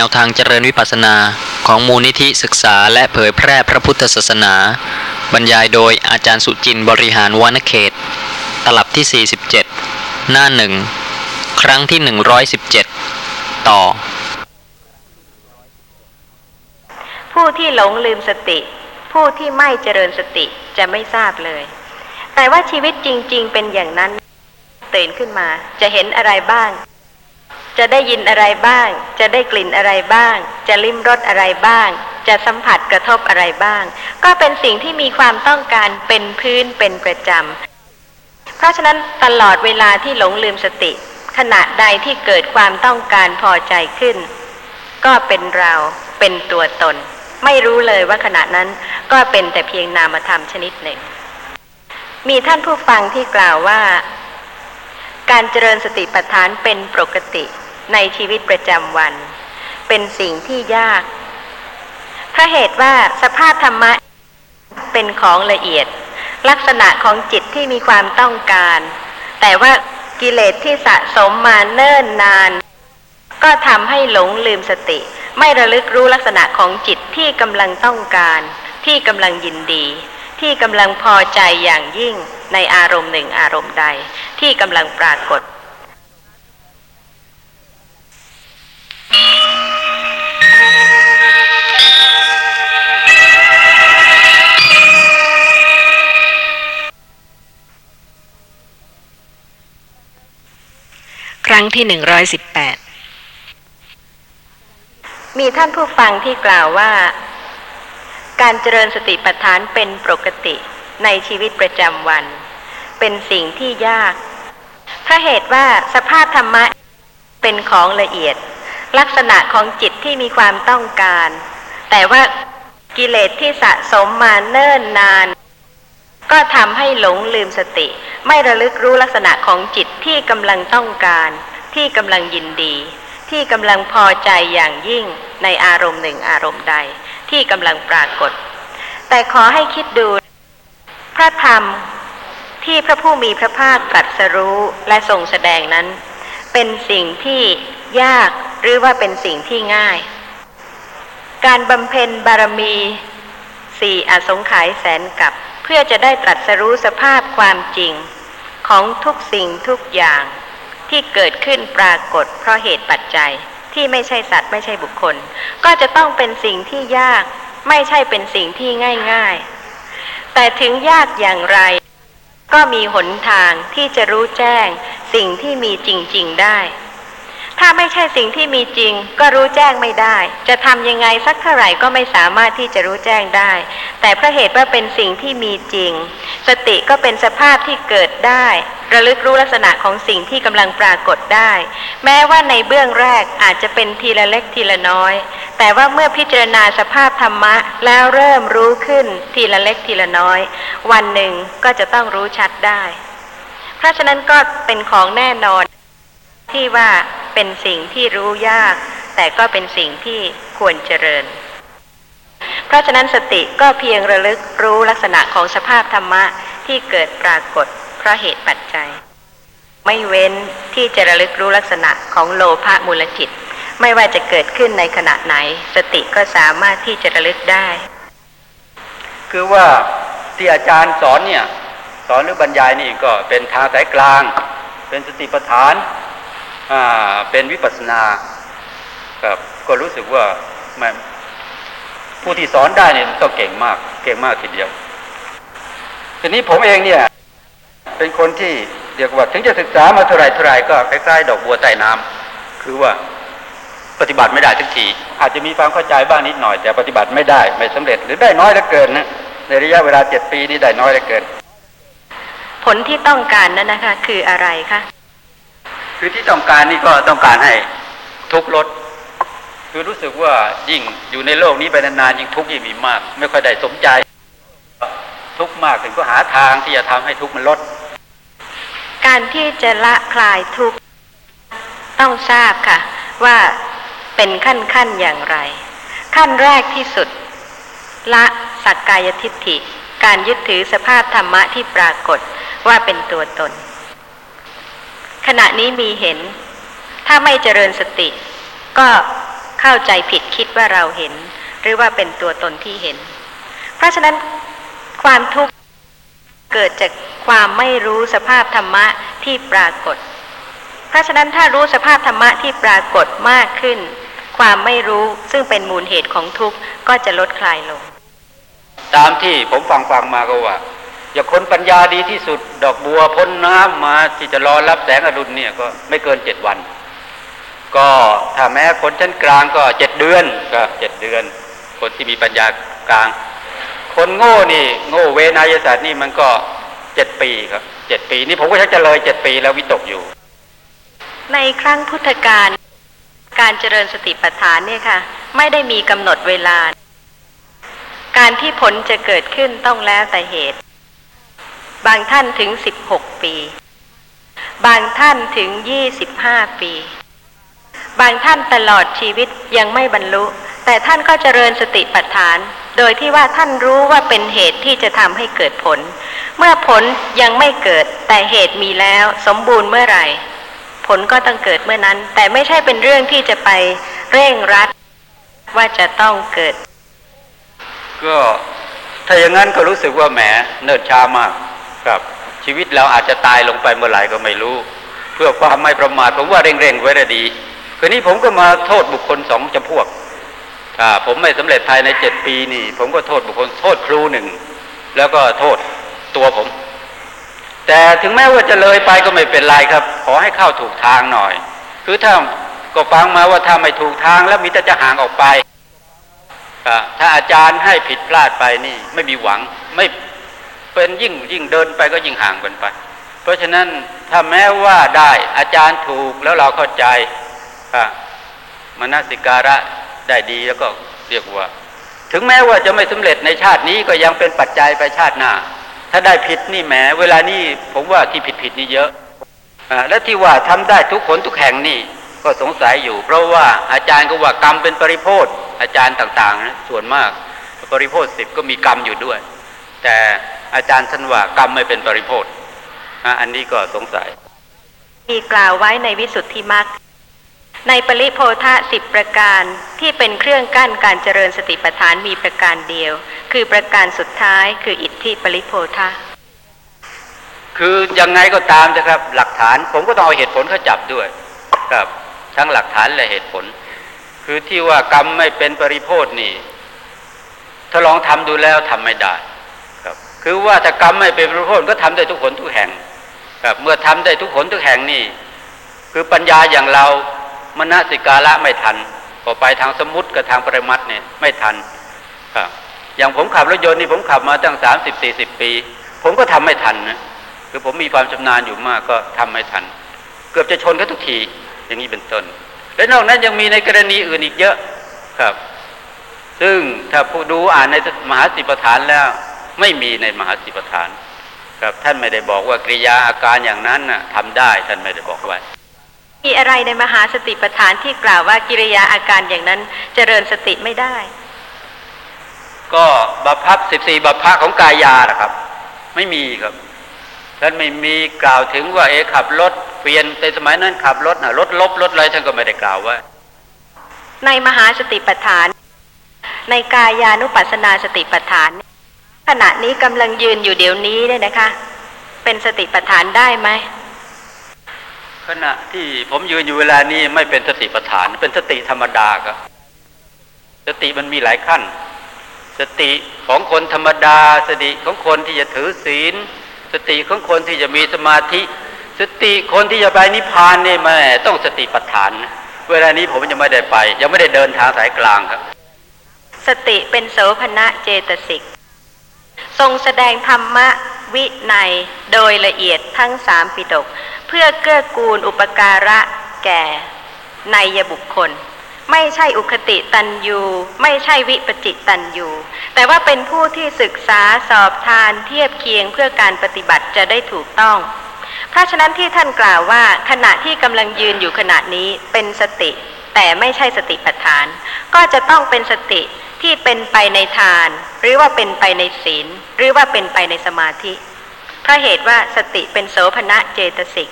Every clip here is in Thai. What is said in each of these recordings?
แนวทางเจริญวิปัสสนาของมูลนิธิศึกษาและเผยแพร่พระพุทธศาสนา บรรยายโดยอาจารย์สุจินบริหารวานเขต ตลับที่ 47 หน้าหนึ่ง ครั้งที่ 117 ต่อ ผู้ที่หลงลืมสติ ผู้ที่ไม่เจริญสติจะไม่ทราบเลย แต่ว่าชีวิตจริง ๆ เป็นอย่างนั้น ตื่นขึ้นมาจะเห็นอะไรบ้าง จะได้ยินอะไรบ้าง จะได้กลิ่นอะไรบ้าง จะลิ้มรสอะไรบ้าง จะสัมผัสกระทบอะไรบ้าง ก็เป็นสิ่งที่มีความต้องการเป็นพื้นเป็นประจำ เพราะฉะนั้นตลอดเวลาที่หลงลืมสติ ขณะใดที่เกิดความต้องการพอใจขึ้น ก็เป็นเราเป็นตัวตน ไม่รู้เลยว่าขณะนั้นก็เป็นแต่เพียงนามธรรมชนิดหนึ่ง มีท่านผู้ฟังที่กล่าวว่าการเจริญสติปัฏฐานเป็นปกติ ในชีวิตประจำวัน เป็นสิ่งที่ยาก เพราะเหตุว่าสภาพธรรมะเป็นของละเอียด ลักษณะของจิตที่มีความต้องการ แต่ว่ากิเลสที่สะสมมาเนิ่นนาน ก็ทำให้หลงลืมสติ ไม่ระลึกรู้ลักษณะของจิตที่กำลังต้องการ ที่กำลังยินดี ที่กำลังพอใจอย่างยิ่งในอารมณ์หนึ่งอารมณ์ใด ที่กำลังปรากฏ ครั้งที่หนึ่งร้อยสิบแปดมีท่านผู้ฟังที่กล่าวว่า การเจริญสติปัฏฐานเป็นปกติในชีวิตประจำวัน เป็นสิ่งที่ยากเพราะเหตุว่าสภาพธรรมะเป็นของละเอียด ลักษณะของจิตที่มีความต้องการ แต่ว่ากิเลสที่สะสมมาเนิ่นนาน ก็ทำให้หลงลืมสติ ไม่ระลึกรู้ลักษณะของจิตที่กำลังต้องการ ที่กำลังยินดี ที่กำลังพอใจอย่างยิ่งในอารมณ์หนึ่งอารมณ์ใด ที่กำลังปรากฏ แต่ขอให้คิดดู พระธรรมที่พระผู้มีพระภาคตรัสรู้และทรงแสดงนั้น เป็นสิ่งที่ ยากหรือว่าเป็นสิ่งที่ง่าย การบำเพ็ญบารมีสี่อสงไขยแสนกับ เพื่อจะได้ตรัสรู้สภาพความจริงของทุกสิ่งทุกอย่างที่เกิดขึ้นปรากฏเพราะเหตุปัจจัยที่ไม่ใช่สัตว์ไม่ใช่บุคคล ก็จะต้องเป็นสิ่งที่ยากไม่ใช่เป็นสิ่งที่ง่าย ๆ แต่ถึงยากอย่างไร ก็มีหนทางที่จะรู้แจ้งสิ่งที่มีจริง ๆ ได้ ถ้าไม่ใช่สิ่งที่มีจริง ก็รู้แจ้งไม่ได้ จะทำยังไงสักเท่าไหร่ก็ไม่สามารถที่จะรู้แจ้งได้ แต่เพราะเหตุว่าเป็นสิ่งที่มีจริง สติก็เป็นสภาพที่เกิดได้ ระลึกรู้ลักษณะของสิ่งที่กำลังปรากฏได้ แม้ว่าในเบื้องแรกอาจจะเป็นทีละเล็กทีละน้อย แต่ว่าเมื่อพิจารณาสภาพธรรมะแล้วเริ่มรู้ขึ้นทีละเล็กทีละน้อย วันหนึ่งก็จะต้องรู้ชัดได้ เพราะฉะนั้นก็เป็นของแน่นอน ที่ว่าเป็นสิ่งที่รู้ยาก แต่ก็เป็นสิ่งที่ควรเจริญ เพราะฉะนั้นสติก็เพียงระลึกรู้ลักษณะของสภาพธรรมะที่เกิดปรากฏเพราะเหตุปัจจัย ไม่เว้นที่จะระลึกรู้ลักษณะของโลภะมูลจิต ไม่ว่าจะเกิดขึ้นในขณะไหน สติก็สามารถที่จะระลึกได้ คือว่าที่อาจารย์สอนเนี่ย สอนหรือบรรยายนี่ก็เป็นทางสายกลาง เป็นสติปัฏฐาน เป็นวิปัสนาครับก็รู้สึกว่าแม่ผู้ที่สอนได้เนี่ยต้องเก่งมาก เก่งมากทีเดียว ทีนี้ผมเองเนี่ย เป็นคนที่เรียกว่า ถึงจะศึกษามาเท่าไรเท่าไรก็คล้ายๆดอกบัวใต้น้ำคือว่าปฏิบัติไม่ได้ทุกทีอาจจะมีความเข้าใจบ้างนิดหน่อย แต่ปฏิบัติไม่ได้ไม่สำเร็จหรือได้น้อยเหลือเกินนะในระยะเวลาเจ็ดปีนี้ได้น้อยเหลือเกิน ผลที่ต้องการนั้นนะคะ คืออะไรคะ คือที่ต้องการนี่ก็ต้องการให้ทุกข์ลดคือรู้สึกว่ายิ่งอยู่ในโลกนี้ไปนานๆยิ่งทุกข์ยิ่งมีมาก ไม่ค่อยได้สมใจ ทุกข์มากถึงก็หาทางที่จะทำให้ทุกข์มันลด การที่จะละคลายทุกข์ต้องทราบค่ะ ว่าเป็นขั้นขั้นอย่างไร ขั้นแรกที่สุด ละสักกายทิฏฐิ การยึดถือสภาพธรรมะที่ปรากฏว่าเป็นตัวตน ขณะนี้มีเห็น ถ้าไม่เจริญสติ ก็เข้าใจผิดคิดว่าเราเห็น หรือว่าเป็นตัวตนที่เห็น เพราะฉะนั้นความทุกข์เกิดจากความไม่รู้สภาพธรรมะที่ปรากฏ เพราะฉะนั้นถ้ารู้สภาพธรรมะที่ปรากฏมากขึ้น ความไม่รู้ซึ่งเป็นมูลเหตุของทุกข์ก็จะลดคลายลง ตามที่ผมฟังฟังมาก็ว่า อย่าคนปัญญาดีที่สุด ดอกบัวพ้นน้ำมาที่จะรอรับแสงอรุณเนี่ยก็ไม่เกินเจ็ดวัน ก็ถ้าแม้คนชั้นกลางก็เจ็ดเดือนก็เจ็ดเดือน คนที่มีปัญญากลาง คนโง่นี่ โง่เวนายศาสตร์นี่มันก็เจ็ดปีครับเจ็ดปี นี่ผมก็ชักจะเลยเจ็ดปีแล้ววิตกอยู่ ในครั้งพุทธกาลการเจริญสติปัฏฐานเนี่ยค่ะ ไม่ได้มีกำหนดเวลา การที่ผลจะเกิดขึ้นต้องแล้วแต่เหตุ บางท่านถึงสิบหกปี บางท่านถึงยี่สิบห้าปี บางท่านตลอดชีวิตยังไม่บรรลุ แต่ท่านก็เจริญสติปัฏฐาน โดยที่ว่าท่านรู้ว่าเป็นเหตุที่จะทำให้เกิดผล เมื่อผลยังไม่เกิดแต่เหตุมีแล้วสมบูรณ์เมื่อไหร่ ผลก็ต้องเกิดเมื่อนั้น แต่ไม่ใช่เป็นเรื่องที่จะไปเร่งรัดว่าจะต้องเกิด ก็ถ้าอย่างนั้นก็รู้สึกว่าแหมเนิ่นช้ามาก ครับ ชีวิตเราอาจจะตายลงไปเมื่อไหร่ก็ไม่รู้ เพื่อความไม่ประมาทผมว่าเร่งๆไว้ได้ดีคืนนี้ผมก็มาโทษบุคคลสองจำพวกถ้าผมไม่สำเร็จภายในเจ็ดปีนี่ ผมก็โทษบุคคลโทษครูหนึ่งแล้วก็โทษตัวผม แต่ถึงแม้ว่าจะเลยไปก็ไม่เป็นไรครับ ขอให้เข้าถูกทางหน่อย คือถ้าก็ฟังมาว่าถ้าไม่ถูกทางแล้วมีแต่จะห่างออกไปถ้าอาจารย์ให้ผิดพลาดไปนี่ ไม่มีหวังไม่ เป็นยิ่งยิ่งเดินไปก็ยิ่งห่างกันไป เพราะฉะนั้นถ้าแม้ว่าได้อาจารย์ถูกแล้วเราเข้าใจมนสิการะได้ดีแล้วก็เรียกว่า ถึงแม้ว่าจะไม่สำเร็จในชาตินี้ก็ยังเป็นปัจจัยไปชาติหน้า ถ้าได้ผิดนี่แหมเวลานี้ผมว่าที่ผิดผิดๆนี่เยอะอและที่ว่าทำได้ทุกคนทุกแห่งนี่ก็สงสัยอยู่ เพราะว่าอาจารย์ก็ว่ากรรมเป็นปริโพธอาจารย์ต่างๆนะส่วนมาก ปริโพธสิบก็มีกรรมอยู่ด้วย แต่อาจารย์ท่านว่ากรรมไม่เป็นปริโพธอะอันนี้ก็สงสัย มีกล่าวไว้ในวิสุทธิมรรคในปริโพธะสิบประการที่เป็นเครื่องกั้นการเจริญสติปัฏฐานมีประการเดียว คือประการสุดท้ายคืออิทธิปริโพธะคือยังไงก็ตามนะครับ หลักฐานผมก็ต้องเอาเหตุผลเขาจับด้วยครับ ทั้งหลักฐานและเหตุผล คือที่ว่ากรรมไม่เป็นปริโพธนี่ถ้าลองทำดูแล้วทำไม่ได้ คือว่าถ้ากรรมไม่เป็นปริโพธก็ทำได้ทุกคนทุกแห่งครับเมื่อทำได้ทุกคนทุกแห่งนี่ คือปัญญาอย่างเรามณสิการะไม่ทันก็ไปทางสมมติกับทางปรมัตถ์เนี่ยไม่ทันครับอย่างผมขับรถยนต์นี่ผมขับมาตั้งสามสิบสี่สิบปี ผมก็ทำไม่ทันนะคือผมมีความชำนาญอยู่มากก็ทำไม่ทัน เกือบจะชนเขาทุกทีอย่างนี้เป็นต้น และนอกนั้นยังมีในกรณีอื่นอีกเยอะครับ ซึ่งถ้าผู้ดูอ่านในมหาสิปฐานแล้ว ไม่มีในมหาสิปฐาน ครับท่านไม่ได้บอกว่ากริยาอาการอย่างนั้นน่ะทำได้ท่านไม่ได้บอกไว้ มีอะไรในมหาสติปัฏฐานที่กล่าวว่ากิริยาอาการอย่างนั้นเจริญสติไม่ได้ ก็บัพพับสิบสี่บัพพะของกายานะครับ ไม่มีครับท่านไม่มีกล่าวถึงว่าเอขับรถเปลี่ยนในสมัยนั้นขับรถนะรถลบรถอะไรท่านก็ไม่ได้กล่าวไว้ในมหาสติปัฏฐาน ในกายานุปัสสนาสติปัฏฐาน ขณะนี้กำลังยืนอยู่เดี๋ยวนี้เนี่ยนะคะ เป็นสติปัฏฐานได้ไหมขณะที่ผมยืนอยู่เวลานี้ไม่เป็นสติปัฏฐาน เป็นสติธรรมดาครับสติมันมีหลายขั้น สติของคนธรรมดา สติของคนที่จะถือศีล สติของคนที่จะมีสมาธิ สติคนที่จะไปนิพพานนี่แม่ต้องสติปัฏฐานนะเวลานี้ผมยังไม่ได้ไป ยังไม่ได้เดินทางสายกลางครับ สติเป็นโสภณะเจตสิก ทรงแสดงธรรมะวิในยโดยละเอียดทั้งสามปิฎกเพื่อเกื้อกูลอุปการะแก่ในยบุคคล ไม่ใช่อุคติตันยูไม่ใช่วิปจิตตันยูแต่ว่าเป็นผู้ที่ศึกษาสอบทานเทียบเคียงเพื่อการปฏิบัติจะได้ถูกต้อง เพราะฉะนั้นที่ท่านกล่าวว่าขณะที่กำลังยืนอยู่ขณะนี้เป็นสติ แต่ไม่ใช่สติปัฏฐาน ก็จะต้องเป็นสติ ที่เป็นไปในทาน หรือว่าเป็นไปในศีล หรือว่าเป็นไปในสมาธิเพราะเหตุว่าสติเป็นโสภณะเจตสิก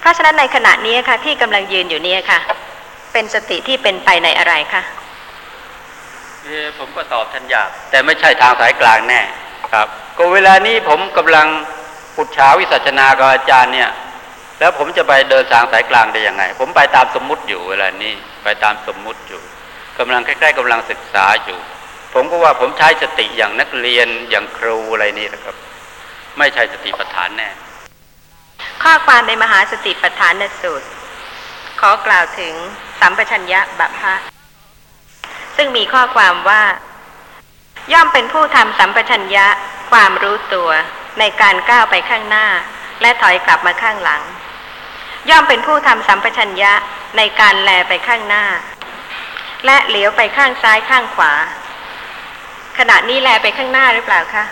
เพราะฉะนั้นในขณะนี้ค่ะ ที่กำลังยืนอยู่เนี่ยค่ะเเป็นสติที่เป็นไปในอะไรคะเอ่อผมก็ตอบท่านยากแต่ไม่ใช่ทางสายกลางแน่ครับ ก็เวลานี้ผมกำลังปุจฉาวิสัชนากับอาจารย์เนี่ยแล้วผมจะไปเดินทางสายกลางได้ยังไง ผมไปตามสมมุติอยู่เวลานี้ไปตามสมมุติอยู่ กำลังใกล้ๆกำลังศึกษาอยู่ ผมก็ว่าผมใช้สติอย่างนักเรียนอย่างครูอะไรนี่นะครับ ไม่ใช่สติปัฏฐานแน่ ข้อความในมหาสติปัฏฐานสูตร ขอกล่าวถึงสัมปชัญญะบัพพะซึ่งมีข้อความว่า ย่อมเป็นผู้ทำสัมปชัญญะความรู้ตัวในการก้าวไปข้างหน้า และถอยกลับมาข้างหลัง ย่อมเป็นผู้ทำสัมปชัญญะในการแลไปข้างหน้า และเหลียวไปข้างซ้ายข้างขวา ขณะนี้แลไปข้างหน้าหรือเปล่าคะ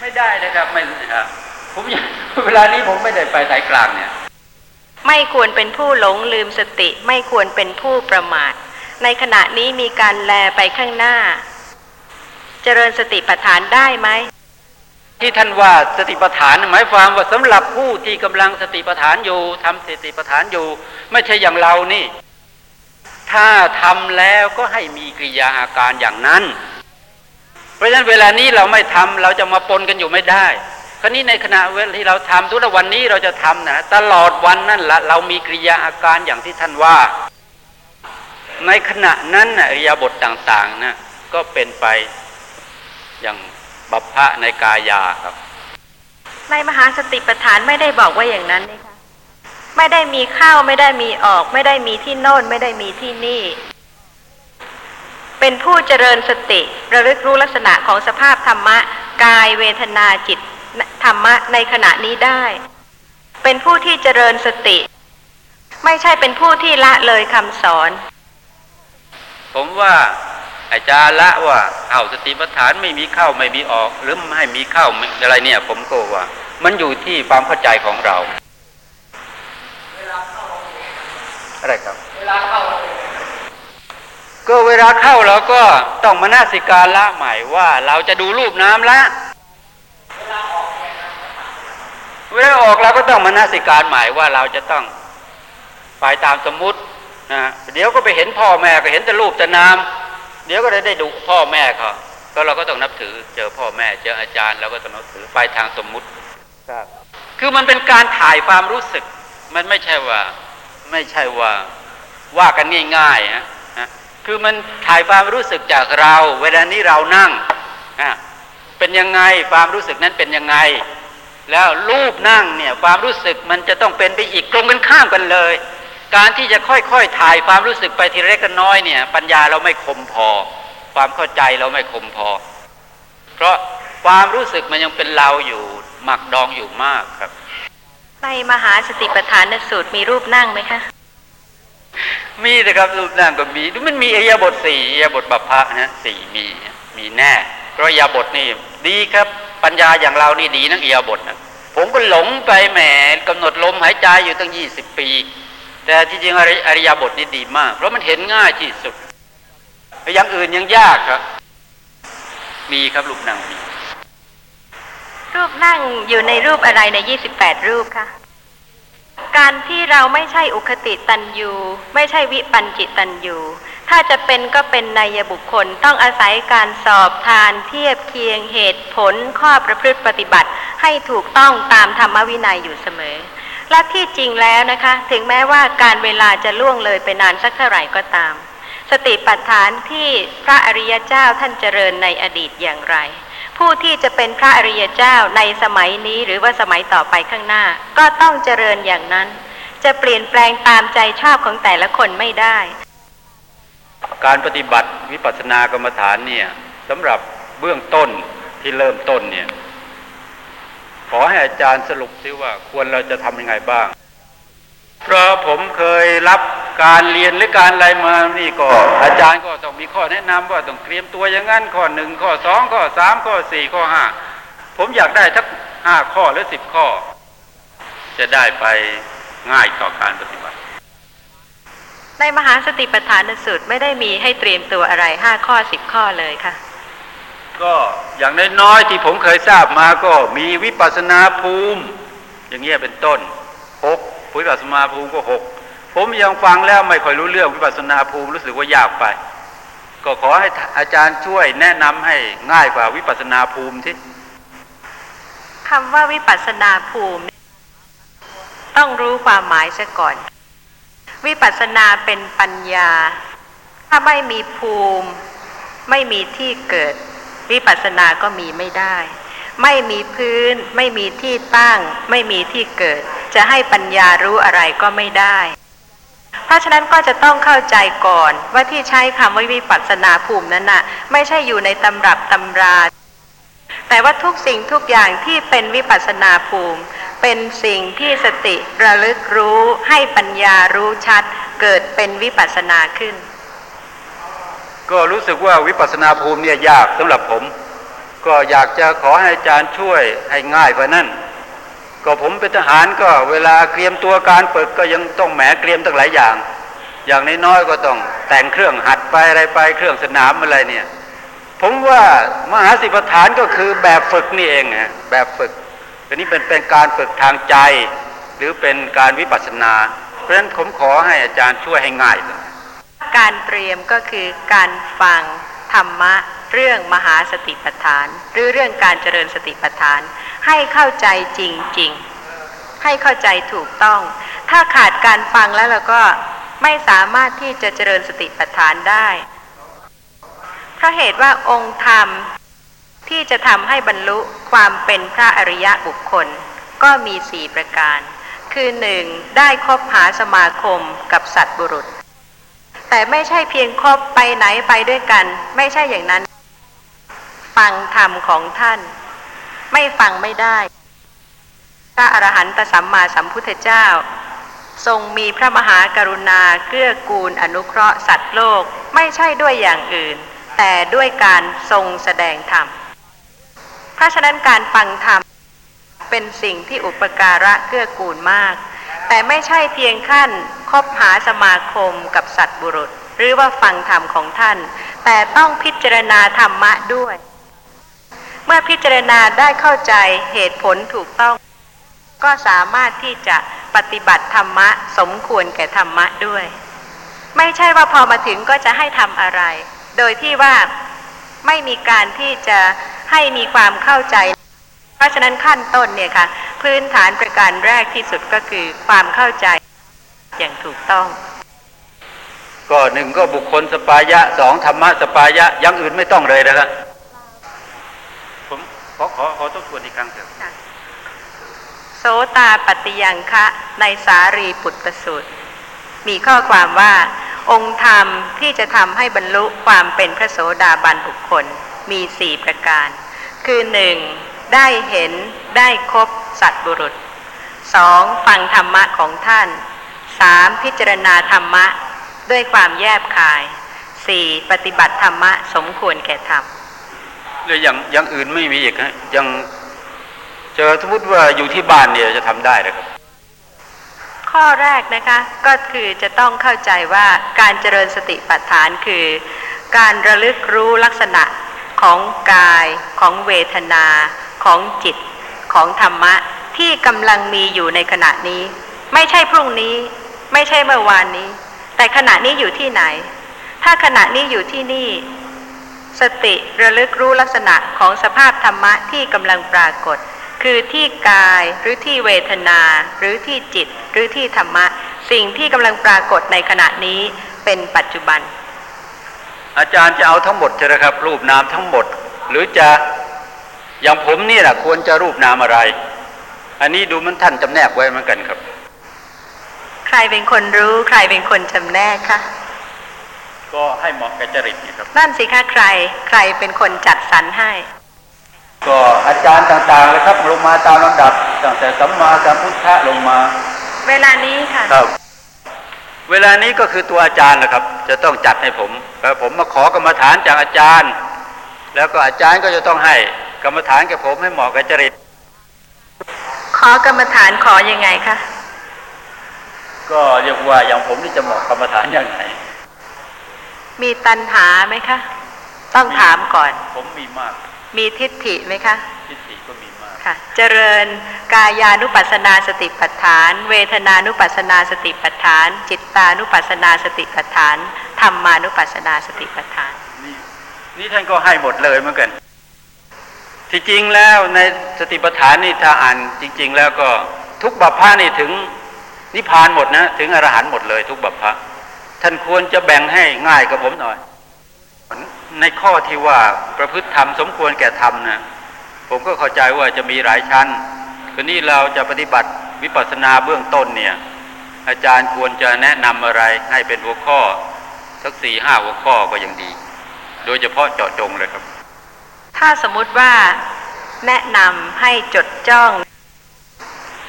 ไม่ได้นะครับไม่ครับผมอยากเวลานี้ผมไม่ได้ไปสายกลางเนี่ย ไม่ควรเป็นผู้หลงลืมสติ ไม่ควรเป็นผู้ประมาท ในขณะนี้มีการแลไปข้างหน้า เจริญสติปัฏฐานได้ไหมที่ท่านว่าสติปัฏฐานหมายความว่าสำหรับผู้ที่กำลังสติปัฏฐานอยู่ทำสติปัฏฐานอยู่ ไม่ใช่อย่างเรานี่ ถ้าทำแล้วก็ให้มีกิริยาอาการอย่างนั้น เพราะฉะนั้นเวลานี้เราไม่ทำเราจะมาปนกันอยู่ไม่ได้คราวนี้ในขณะเวลาที่เราทำทุกวันนี้เราจะทำนะตลอดวันนั่นละเรามีกิริยาอาการอย่างที่ท่านว่า ในขณะนั้นนะอริยาบทต่างๆนะก็เป็นไปอย่างบัพพะในกายาครับ ในมหาสติปัฏฐานไม่ได้บอกว่าอย่างนั้นนี่คะ ไม่ได้มีเข้าไม่ได้มีออก ไม่ได้มีที่โน่นไม่ได้มีที่นี่ เป็นผู้เจริญสติ ระลึกรู้ลักษณะของสภาพธรรมะกายเวทนาจิตธรรมะในขณะนี้ได้ เป็นผู้ที่เจริญสติ ไม่ใช่เป็นผู้ที่ละเลยคำสอน ผมว่าอาจารย์ละว่าเข้าสติปัฏฐานไม่มีเข้าไม่มีออก หรือไม่มีเข้าอะไรเนี่ย ผมก็ว่า มันอยู่ที่ความเข้าใจของเรา อะไรครับ เวลาเข้า ก็เวลาเข้าเราก็ต้องมานาสิการละใหม่ว่า เราจะดูรูปน้ำละ เวลาออกเราก็ต้องมานาสิการใหม่ว่าเราจะต้องไปตามสมมุตินะเดี๋ยวก็ไปเห็นพ่อแม่ก็เห็นแต่รูปแต่นาม เดี๋ยวก็ได้ได้ดูพ่อแม่เขาก็เราก็ต้องนับถือเจอพ่อแม่เจออาจารย์เราก็ต้องนับถือไปทางสมมุติคือมันเป็นการถ่ายความรู้สึก มันไม่ใช่ว่า ไม่ใช่ว่าว่ากันง่ายๆฮะนะคือมันถ่ายความรู้สึกจากเรา เวลานี้เรานั่งอะเป็นยังไงความรู้สึกนั้นเป็นยังไง แล้วรูปนั่งเนี่ยความรู้สึกมันจะต้องเป็นไปอีกตรงกันข้ามกันเลย การที่จะค่อยๆถ่ายความรู้สึกไปทีเล็กน้อยเนี่ย ปัญญาเราไม่คมพอ ความเข้าใจเราไม่คมพอ เพราะความรู้สึกมันยังเป็นเราอยู่ หมักดองอยู่มากครับ ในมหาสติปัฏฐานสูตรมีรูปนั่งไหมคะ มีนะครับรูปนั่งก็มีมันมีอริยาบทสี่อริยาบทบัพพะนะสี่มีมีแน่เพราะอริยาบทนี่ดีครับปัญญาอย่างเรานี่ดีนักอริยาบทนะผมก็หลงไปแหมกำหนดลมหายใจอยู่ตั้งยี่สิบปี แต่ที่จริงอริอริยาบทนี่ดีมาก เพราะมันเห็นง่ายที่สุดอย่างอื่นยังยากครับ มีครับรูปนั่งมี รูปนั่งอยู่ในรูปอะไรใน 28 รูปคะการที่เราไม่ใช่อุคติตันยูไม่ใช่วิปัญจิตันยูถ้าจะเป็นก็เป็นนายบุคคลต้องอาศัยการสอบทานเทียบเคียงเหตุผลข้อประพฤติปฏิบัติ ให้ถูกต้องตามธรรมวินัยอยู่เสมอ และที่จริงแล้วนะคะ ถึงแม้ว่าการเวลาจะล่วงเลยไปนานสักเท่าไหร่ก็ตาม สติปัฏฐานที่พระอริยเจ้าท่านเจริญในอดีตอย่างไร ผู้ที่จะเป็นพระอริยเจ้าในสมัยนี้หรือว่าสมัยต่อไปข้างหน้า ก็ต้องเจริญอย่างนั้น จะเปลี่ยนแปลงตามใจชอบของแต่ละคนไม่ได้ การปฏิบัติวิปัสสนากรรมฐานเนี่ยสำหรับเบื้องต้นที่เริ่มต้นเนี่ย ขอให้อาจารย์สรุปซิว่าควรเราจะทำยังไงบ้าง เพราะผมเคยรับการเรียนหรือการอะไรมานี่ก็ อาจารย์ก็ต้องมีข้อแนะนำว่าต้องเตรียมตัวอย่างนั้นข้อหนึ่งข้อสองข้อสามข้อสี่ข้อห้าผมอยากได้ทักห้าข้อหรือสิบข้อ จะได้ไปง่ายต่อการปฏิบัติ ในมหาสติปัฏฐานสูตรไม่ได้มีให้เตรียมตัวอะไรห้าข้อสิบข้อเลยค่ะ ก็อย่างน้อยๆที่ผมเคยทราบมาก็มีวิปัสสนาภูมิ อย่างเงี้ยเป็นต้นหก วิปัสสนาภูมิก็หกผมยังฟังแล้วไม่ค่อยรู้เรื่องวิปัสสนาภูมิรู้สึกว่ายากไป ก็ขอให้อาจารย์ช่วยแนะนำให้ง่ายกว่าวิปัสสนาภูมิที่คำว่าวิปัสสนาภูมิ ต้องรู้ความหมายซะก่อน วิปัสสนาเป็นปัญญา ถ้าไม่มีภูมิ ไม่มีที่เกิด วิปัสสนาก็มีไม่ได้ ไม่มีพื้น ไม่มีที่ตั้ง ไม่มีที่เกิด จะให้ปัญญารู้อะไรก็ไม่ได้ เพราะฉะนั้นก็จะต้องเข้าใจก่อนว่าที่ใช้คำว่าวิปัสสนาภูมินั้นน่ะ ไม่ใช่อยู่ในตำรับตำรา แต่ว่าทุกสิ่งทุกอย่างที่เป็นวิปัสสนาภูมิ เป็นสิ่งที่สติระลึกรู้ให้ปัญญารู้ชัด เกิดเป็นวิปัสสนาขึ้น ก็รู้สึกว่าวิปัสสนาภูมิเนี่ยยากสำหรับผม ก็อยากจะขอให้อาจารย์ช่วยให้ง่ายกว่านั้นก็ผมเป็นทหารก็เวลาเตรียมตัวการฝึกก็ยังต้องแหมเตรียมตั้งหลายอย่าง อย่างน้อยๆก็ต้องแต่งเครื่องหัดไปอะไรไปเครื่องสนามอะไรเนี่ย ผมว่ามหาสิปฐานก็คือแบบฝึกนี่เองฮะแบบฝึกอันนี้เป็นเป็นการฝึกทางใจ หรือเป็นการวิปัสสนา เพราะฉะนั้นผมขอให้อาจารย์ช่วยให้ง่าย การเตรียมก็คือการฟังธรรมะ เรื่องมหาสติปัฏฐาน หรือเรื่องการเจริญสติปัฏฐาน ให้เข้าใจจริงๆ ให้เข้าใจถูกต้อง ถ้าขาดการฟังแล้วเราก็ไม่สามารถที่จะเจริญสติปัฏฐานได้เพราะเหตุว่าองค์ธรรมที่จะทำให้บรรลุความเป็นพระอริยะบุคคล ก็มีสี่ประการ คือหนึ่งได้คบหาสมาคมกับสัตบุรุษ แต่ไม่ใช่เพียงคบไปไหนไปด้วยกัน ไม่ใช่อย่างนั้น ฟังธรรมของท่าน ไม่ฟังไม่ได้ พระอรหันตสัมมาสัมพุทธเจ้า ทรงมีพระมหากรุณาเกื้อกูลอนุเคราะห์สัตว์โลกไม่ใช่ด้วยอย่างอื่น แต่ด้วยการทรงแสดงธรรม เพราะฉะนั้นการฟังธรรมเป็นสิ่งที่อุปการะเกื้อกูลมาก แต่ไม่ใช่เพียงขั้นคบหาสมาคมกับสัตว์บุรุษ หรือว่าฟังธรรมของท่าน แต่ต้องพิจารณาธรรมะด้วย เมื่อพิจารณาได้เข้าใจเหตุผลถูกต้อง ก็สามารถที่จะปฏิบัติธรรมะสมควรแก่ธรรมะด้วย ไม่ใช่ว่าพอมาถึงก็จะให้ทำอะไร โดยที่ว่าไม่มีการที่จะให้มีความเข้าใจ เพราะฉะนั้นขั้นต้นเนี่ยค่ะ พื้นฐานประการแรกที่สุดก็คือความเข้าใจอย่างถูกต้อง ก็หนึ่งก็บุคคลสปายะสองธรรมะสปายะยังอื่นไม่ต้องเลยนะครับ ขอขอขอทบทวนอีกครั้งเถอะโสตาปฏิยังคะในสารีปุตตสูตร มีข้อความว่า องค์ธรรมที่จะทำให้บรรลุความเป็นพระโสดาบันบุคคลมีสี่ประการ คือหนึ่งได้เห็นได้คบสัตบุรุษสองฟังธรรมะของท่านสามพิจารณาธรรมะด้วยความแยบคายสี่ปฏิบัติธรรมะสมควรแก่ธรรม แล้วอย่างอย่างอื่นไม่มีอีกฮะยังเจอสมมติว่าอยู่ที่บ้านเนี่ยจะทำได้นะครับ ข้อแรกนะคะก็คือจะต้องเข้าใจว่าการเจริญสติปัฏฐานคือ การระลึกรู้ลักษณะของกายของเวทนา ของจิต ของธรรมะ ที่กำลังมีอยู่ในขณะนี้ ไม่ใช่พรุ่งนี้ ไม่ใช่เมื่อวานนี้ แต่ขณะนี้อยู่ที่ไหน ถ้าขณะนี้อยู่ที่นี่ สติระลึกรู้ลักษณะของสภาพธรรมะที่กำลังปรากฏ คือที่กายหรือที่เวทนา หรือที่จิต หรือที่ธรรมะ สิ่งที่กำลังปรากฏในขณะนี้เป็นปัจจุบัน อาจารย์จะเอาทั้งหมดใช่ไหมครับ รูปนามทั้งหมด หรือจะอย่างผมนี่แหละควรจะรูปนามอะไร อันนี้ดูมันท่านจำแนกไว้เหมือนกันครับ ใครเป็นคนรู้ใครเป็นคนจำแนกคะ ก็ให้เหมาะกับจริตนี่ครับนั่นสิคะใครใครเป็นคนจัดสรรให้ ก็อาจารย์ต่างๆเลยครับลงมาตามลำดับตั้งแต่สัมมาสัมพุทธะลงมา เวลานี้ค่ะครับเวลานี้ก็คือตัวอาจารย์นะครับ จะต้องจัดให้ผมแล้วผมมาขอกรรมฐานจากอาจารย์ แล้วก็อาจารย์ก็จะต้องให้ กรรมฐานแก่ผมให้เหมาะกับจริต ขอกรรมฐานขอยังไงคะก็เรียกว่าอย่างผมนี่จะเหมาะกรรมฐานอย่างไหน มีตัณหาไหมคะ ต้องถามก่อน ผมมีมาก มีทิฏฐิไหมคะ ทิฏฐิก็มีมากค่ะ เจริญกายานุปัสสนาสติปัฏฐาน เวทนานุปัสสนาสติปัฏฐาน จิตตานุปัสสนาสติปัฏฐานธรรมานุปัสสนาสติปัฏฐาน นี่นี่ท่านก็ให้หมดเลยเหมือนกัน ที่จริงแล้วในสติปัฏฐานนี่ถ้าอ่านจริง ๆ แล้วก็ทุกบัพพะนี่ถึงนิพพานหมดนะ ถึงอรหันต์หมดเลย ทุกบัพพะ ท่านควรจะแบ่งให้ง่ายกับผมหน่อย ในข้อที่ว่าประพฤติธรรมสมควรแก่ธรรมนะผมก็เข้าใจว่าจะมีหลายชั้นคือนี่เราจะปฏิบัติวิปัสสนาเบื้องต้นเนี่ย อาจารย์ควรจะแนะนำอะไรให้เป็นหัวข้อ สักสี่ห้าหัวข้อก็ยังดี โดยเฉพาะเจาะจงเลยครับ ถ้าสมมุติว่าแนะนำให้จดจ้อง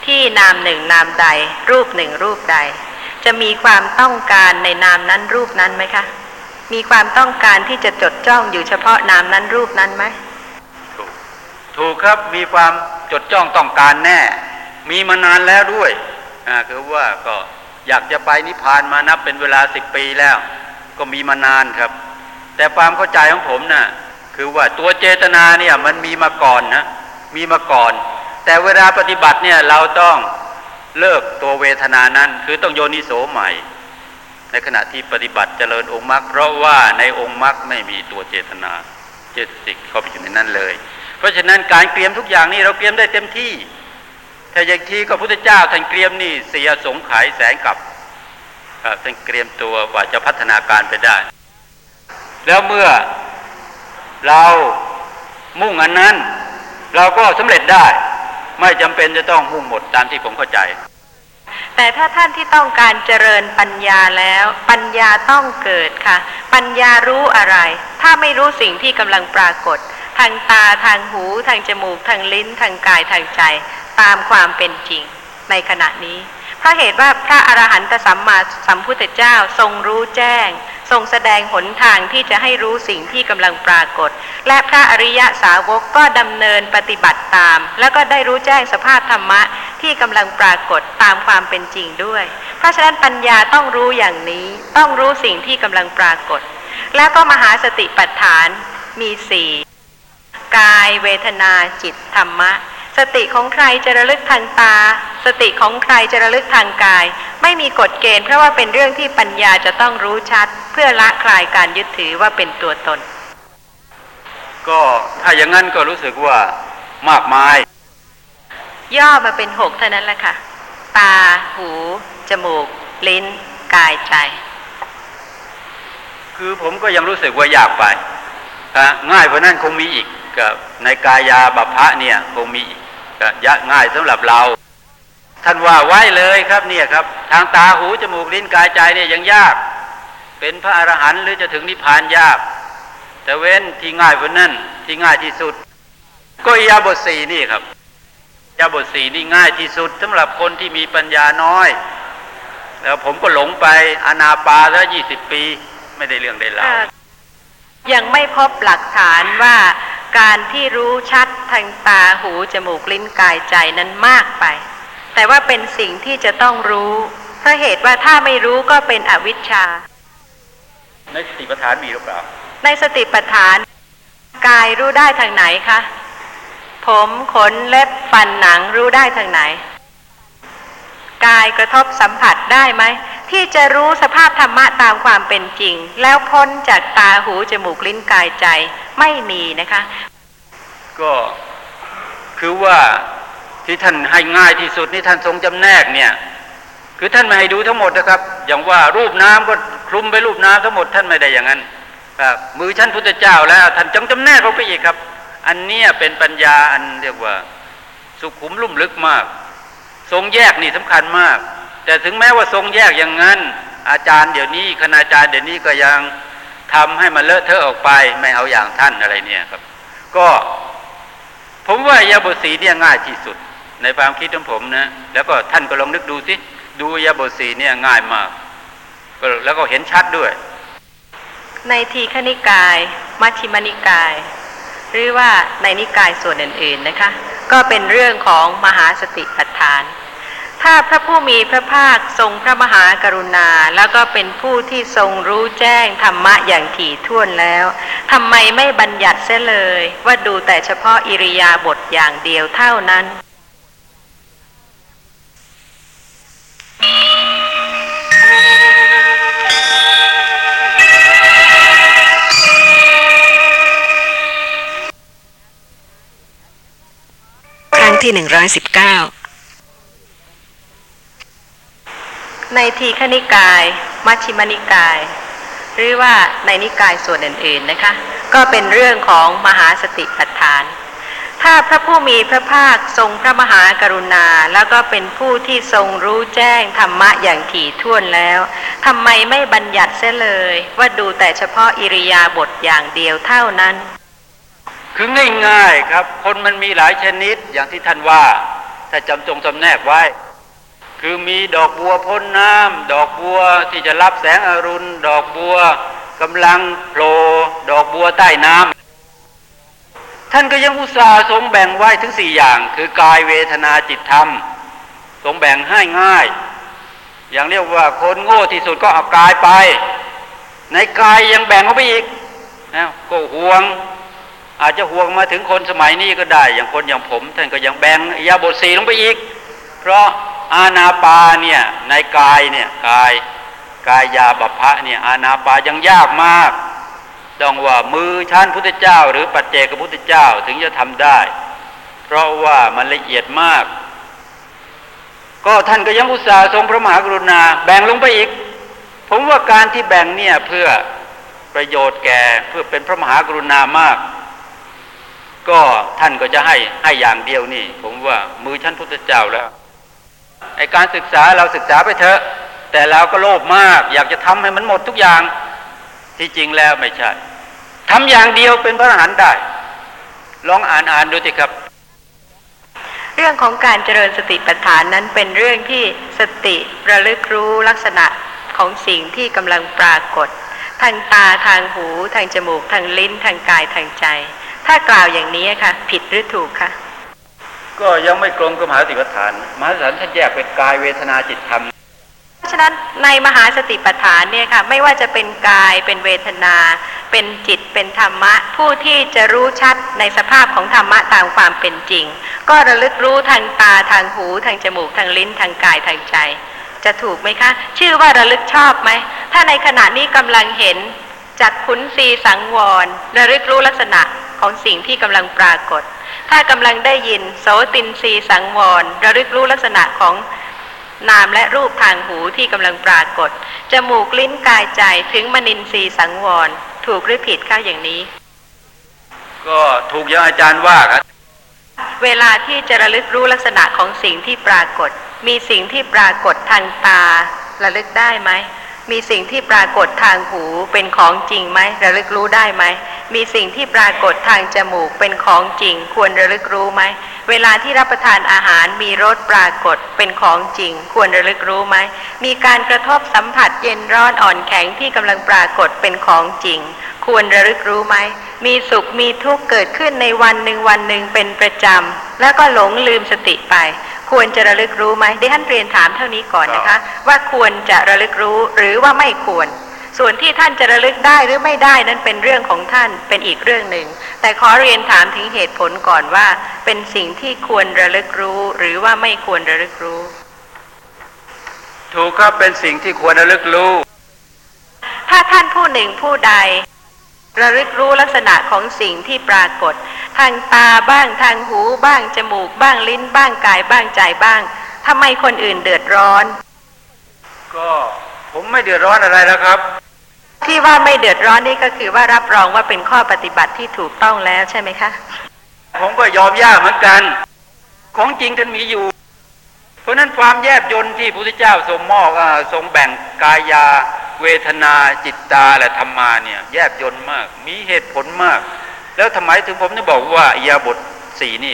ที่นามหนึ่งนามใด รูปหนึ่งรูปใด จะมีความต้องการในนามนั้นรูปนั้นไหมคะ มีความต้องการที่จะจดจ้องอยู่เฉพาะนามนั้นรูปนั้นไหมถูกถูกครับมีความจดจ้องต้องการแน่ มีมานานแล้วด้วยอ่าคือว่าก็อยากจะไปนิพพานมานับเป็นเวลาสิบปีแล้ว ก็มีมานานครับ แต่ความเข้าใจของผมนะ่ะคือว่าตัวเจตนาเนี่ยมันมีมาก่อนนะมีมาก่อน แต่เวลาปฏิบัติเนี่ยเราต้อง เลิกตัวเวทนานั้น คือต้องโยนิโสใหม่ ในขณะที่ปฏิบัติเจริญองค์มรรคเพราะว่าในองค์มรรคไม่มีตัวเจตนาเจตสิกเข้าไปอยู่ในนั้นเลย เพราะฉะนั้นการเตรียมทุกอย่างนี่เราเตรียมได้เต็มที่ถ้าอย่างที่ก็พุทธเจ้าท่านเตรียมนี่เสียสงไขยแสนกับครับท่านเตรียมตัวกว่าจะพัฒนาการไปได้ แล้วเมื่อเรามุ่งอันนั้น เราก็สำเร็จได้ ไม่จำเป็นจะต้องมุ่งหมดตามที่ผมเข้าใจ แต่ถ้าท่านที่ต้องการเจริญปัญญาแล้ว ปัญญาต้องเกิดค่ะ ปัญญารู้อะไร ถ้าไม่รู้สิ่งที่กำลังปรากฏ ทางตาทางหู ทางจมูก ทางลิ้น ทางกายทางใจ ตามความเป็นจริงในขณะนี้เพราะเหตุว่าพระอรหันตสัมมาสัมพุทธเจ้าทรงรู้แจ้ง ทรงแสดงหนทางที่จะให้รู้สิ่งที่กำลังปรากฏ และพระอริยสาวกก็ดำเนินปฏิบัติตาม แล้วก็ได้รู้แจ้งสภาพธรรมะที่กำลังปรากฏตามความเป็นจริงด้วย เพราะฉะนั้นปัญญาต้องรู้อย่างนี้ ต้องรู้สิ่งที่กำลังปรากฏ แล้วก็มหาสติปัฏฐานมีสี่กายเวทนาจิตธรรมะ สติของใครจะระลึกทางตา สติของใครจะระลึกทางกาย ไม่มีกฎเกณฑ์เพราะว่าเป็นเรื่องที่ปัญญาจะต้องรู้ชัด เพื่อละคลายการยึดถือว่าเป็นตัวตน ก็ถ้าอย่างนั้นก็รู้สึกว่ามากมาย ย่อมาเป็นหกเท่านั้นแหละค่ะ ตา หู จมูก ลิ้น กายใจ คือผมก็ยังรู้สึกว่ายากไปฮะง่ายกว่านั้นคงมีอีกกับในกายาบัพพะเนี่ยคงมีอีก ก็ยากง่ายสำหรับเรา ท่านว่าไว้เลยครับเนี่ยครับ ทางตาหูจมูกลิ้นกายใจเนี่ยยังยาก เป็นพระอรหันต์หรือจะถึงนิพพานยาก แต่เว้นที่ง่ายกว่านั้นที่ง่ายที่สุด ก็ยาบทสี่นี่ครับยาบทสี่นี่ง่ายที่สุดสำหรับคนที่มีปัญญาน้อย แล้วผมก็หลงไปอนาปาแล้วยี่สิบปี ไม่ได้เรื่องได้ราวยังไม่พบหลักฐานว่า การที่รู้ชัดทางตาหูจมูกลิ้นกายใจนั้นมากไป แต่ว่าเป็นสิ่งที่จะต้องรู้เพราะเหตุว่าถ้าไม่รู้ก็เป็นอวิชชา ในสติปัฏฐานมีหรือเปล่า ในสติปัฏฐาน กายรู้ได้ทางไหนคะ ผมขนเล็บฟันหนังรู้ได้ทางไหน กายกระทบสัมผัสได้ไหม ที่จะรู้สภาพธรรมะตามความเป็นจริง แล้วพ้นจากตาหูจมูกลิ้นกายใจไม่มีนะคะ ก็คือว่าที่ท่านให้ง่ายที่สุดนี่ท่านทรงจำแนกเนี่ย คือท่านไม่ให้ดูทั้งหมดนะครับ อย่างว่ารูปน้ำก็คลุมไปรูปน้ำทั้งหมดท่านไม่ได้อย่างนั้นครับมือท่านพุทธเจ้าแล้วท่านจงจำแนกลงไปอีกครับ อันเนี้ยเป็นปัญญาอันเรียกว่า สุขุมลุ่มลึกมาก ทรงแยกนี่สำคัญมาก แต่ถึงแม้ว่าทรงแยกอย่างนั้น อาจารย์เดี๋ยวนี้คณาจารย์เดี๋ยวนี้ก็ยังทำให้มันเลอะเทอะออกไปไม่เอาอย่างท่านอะไรเนี่ยครับ ก็ผมว่ายาบทสีเนี่ยง่ายที่สุด ในความคิดของผมนะแล้วก็ท่านก็ลองนึกดูสิดูยาบทสีเนี่ยง่ายมากแล้วก็เห็นชัดด้วย ในทีฆนิกาย มัชฌิมนิกาย หรือว่าในนิกายส่วนอื่น ๆนะคะ ก็เป็นเรื่องของมหาสติปัฏฐาน ถ้าพระผู้มีพระภาคทรงพระมหากรุณา แล้วก็เป็นผู้ที่ทรงรู้แจ้งธรรมะอย่างถี่ถ้วนแล้วทำไมไม่บัญญัติเสียเลย ว่าดูแต่เฉพาะอิริยาบถอย่างเดียวเท่านั้น รั้งที่หนึ่งร้อยสิบเก้าในทีฆนิกาย มัชฌิมนิกาย หรือว่าในนิกายส่วนอื่นๆนะคะ ก็เป็นเรื่องของมหาสติปัฏฐาน ถ้าพระผู้มีพระภาคทรงพระมหากรุณา แล้วก็เป็นผู้ที่ทรงรู้แจ้งธรรมะอย่างถี่ถ้วนแล้วทำไมไม่บัญญัติเสียเลย ว่าดูแต่เฉพาะอิริยาบถอย่างเดียวเท่านั้น คือง่ายๆครับ คนมันมีหลายชนิดอย่างที่ท่านว่า ถ้าจำจงจำแนกไว้ คือมีดอกบัวพ้นน้ำดอกบัวที่จะรับแสงอรุณ ดอกบัวกำลังโผล่ดอกบัวใต้น้ำท่านก็ยังอุตส่าห์ทรงแบ่งไว้ถึงสี่อย่าง คือกายเวทนาจิตธรรม ทรงแบ่งให้ง่าย อย่างเรียกว่าคนโง่ที่สุดก็เอากายไป ในกายยังแบ่งเข้าไปอีกนะก็ห่วง อาจจะห่วงมาถึงคนสมัยนี้ก็ได้ อย่างคนอย่างผม ท่านก็ยังแบ่งยาบทสีลงไปอีก เพราะอาณาปาเนี่ยในกายเนี่ยกายกายยาบัพพะเนี่ยอาณาปายังยากมากต้องว่ามือชั้นพุทธเจ้า หรือปัจเจกพุทธเจ้าถึงจะทำได้ เพราะว่ามันละเอียดมาก ก็ท่านก็ยังอุตส่าห์ทรงพระมหากรุณาแบ่งลงไปอีก ผมว่าการที่แบ่งเนี่ยเพื่อประโยชน์แก่เพื่อเป็นพระมหากรุณามาก ก็ท่านก็จะให้ให้อย่างเดียวนี่ ผมว่ามือชั้นพุทธเจ้าแล้วไอการศึกษาเราศึกษาไปเถอะ แต่เราก็โลภมาก อยากจะทำให้มันหมดทุกอย่างที่จริงแล้วไม่ใช่ทำอย่างเดียวเป็นพระอรหันต์ได้ ลองอ่านอ่านดูสิครับ เรื่องของการเจริญสติปัฏฐานนั้นเป็นเรื่องที่สติระลึกรู้ลักษณะของสิ่งที่กำลังปรากฏ ทางตาทางหู ทางจมูก ทางลิ้น ทางกายทางใจ ถ้ากล่าวอย่างนี้ค่ะ ผิดหรือถูกคะก็ยังไม่กลมกับมหาสติปัฏฐาน มหาสติปัฏฐานท่านแยกเป็นกายเวทนาจิตธรรมเพราะฉะนั้นในมหาสติปัฏฐานเนี่ยค่ะไม่ว่าจะเป็นกายเป็นเวทนา เป็นจิตเป็นธรรมะ ผู้ที่จะรู้ชัดในสภาพของธรรมะตามความเป็นจริง ก็ระลึกรู้ทางตาทางหูทางจมูกทางลิ้นทางกายทางใจ จะถูกไหมคะ ชื่อว่าระลึกชอบไหม ถ้าในขณะนี้กำลังเห็นจักขุนสีสังวรระลึกรู้ลักษณะ ของสิ่งที่กำลังปรากฏ ถ้ากำลังได้ยินโสตินสีสังวรระลึกรู้ลักษณะของนามและรูปทางหูที่กำลังปรากฏ จมูกลิ้นกายใจถึงมนินทรีย์สังวร ถูกหรือผิดคะอย่างนี้ ก็ถูกอย่างอาจารย์ว่าครับเวลาที่จะระลึกรู้ลักษณะของสิ่งที่ปรากฏ มีสิ่งที่ปรากฏทางตาระลึกได้ไหม มีสิ่งที่ปรากฏทางหูเป็นของจริงไหมระลึกรู้ได้ไหม มีสิ่งที่ปรากฏทางจมูกเป็นของจริง ควรระลึกรู้ไหม เวลาที่รับประทานอาหารมีรสปรากฏเป็นของจริง ควรระลึกรู้ไหม มีการกระทบสัมผัสเย็นร้อนอ่อนแข็งที่กำลังปรากฏเป็นของจริง ควรระลึกรู้ไหม มีสุขมีทุกข์เกิดขึ้นในวันหนึ่งวันหนึ่งเป็นประจำแล้วก็หลงลืมสติไป ควรจะระลึกรู้ไหมดิฉันเรียนถามเท่านี้ก่อนนะคะ ว่าควรจะระลึกรู้หรือว่าไม่ควร ส่วนที่ท่านจะระลึกได้หรือไม่ได้นั้นเป็นเรื่องของท่านเป็นอีกเรื่องหนึ่ง แต่ขอเรียนถามถึงเหตุผลก่อนว่า เป็นสิ่งที่ควรระลึกรู้ หรือว่าไม่ควรระลึกรู้ ถูกครับเป็นสิ่งที่ควรระลึกรู้ ถ้าท่านผู้หนึ่งผู้ใด ระลึกรู้ลักษณะของสิ่งที่ปรากฏ ทางตาบ้างทางหูบ้างจมูกบ้างลิ้นบ้างกายบ้างใจบ้างทำไมคนอื่นเดือดร้อน ก็ผมไม่เดือดร้อนอะไรแล้วครับ ที่ว่าไม่เดือดร้อนนี่ก็คือว่ารับรองว่าเป็นข้อปฏิบัติที่ถูกต้องแล้วใช่ไหมคะผมก็ยอมยากเหมือนกัน ของจริงท่านมีอยู่ เพราะฉะนั้นความแยบยนต์ที่พระพุทธเจ้าทรงมอบอาทรงแบ่งกายา เวทนาจิตตาและธรรมาเนี่ยแยบยนต์มาก มีเหตุผลมาก แล้วทำไมถึงผมจะบอกว่าอิยาบทสี่นี่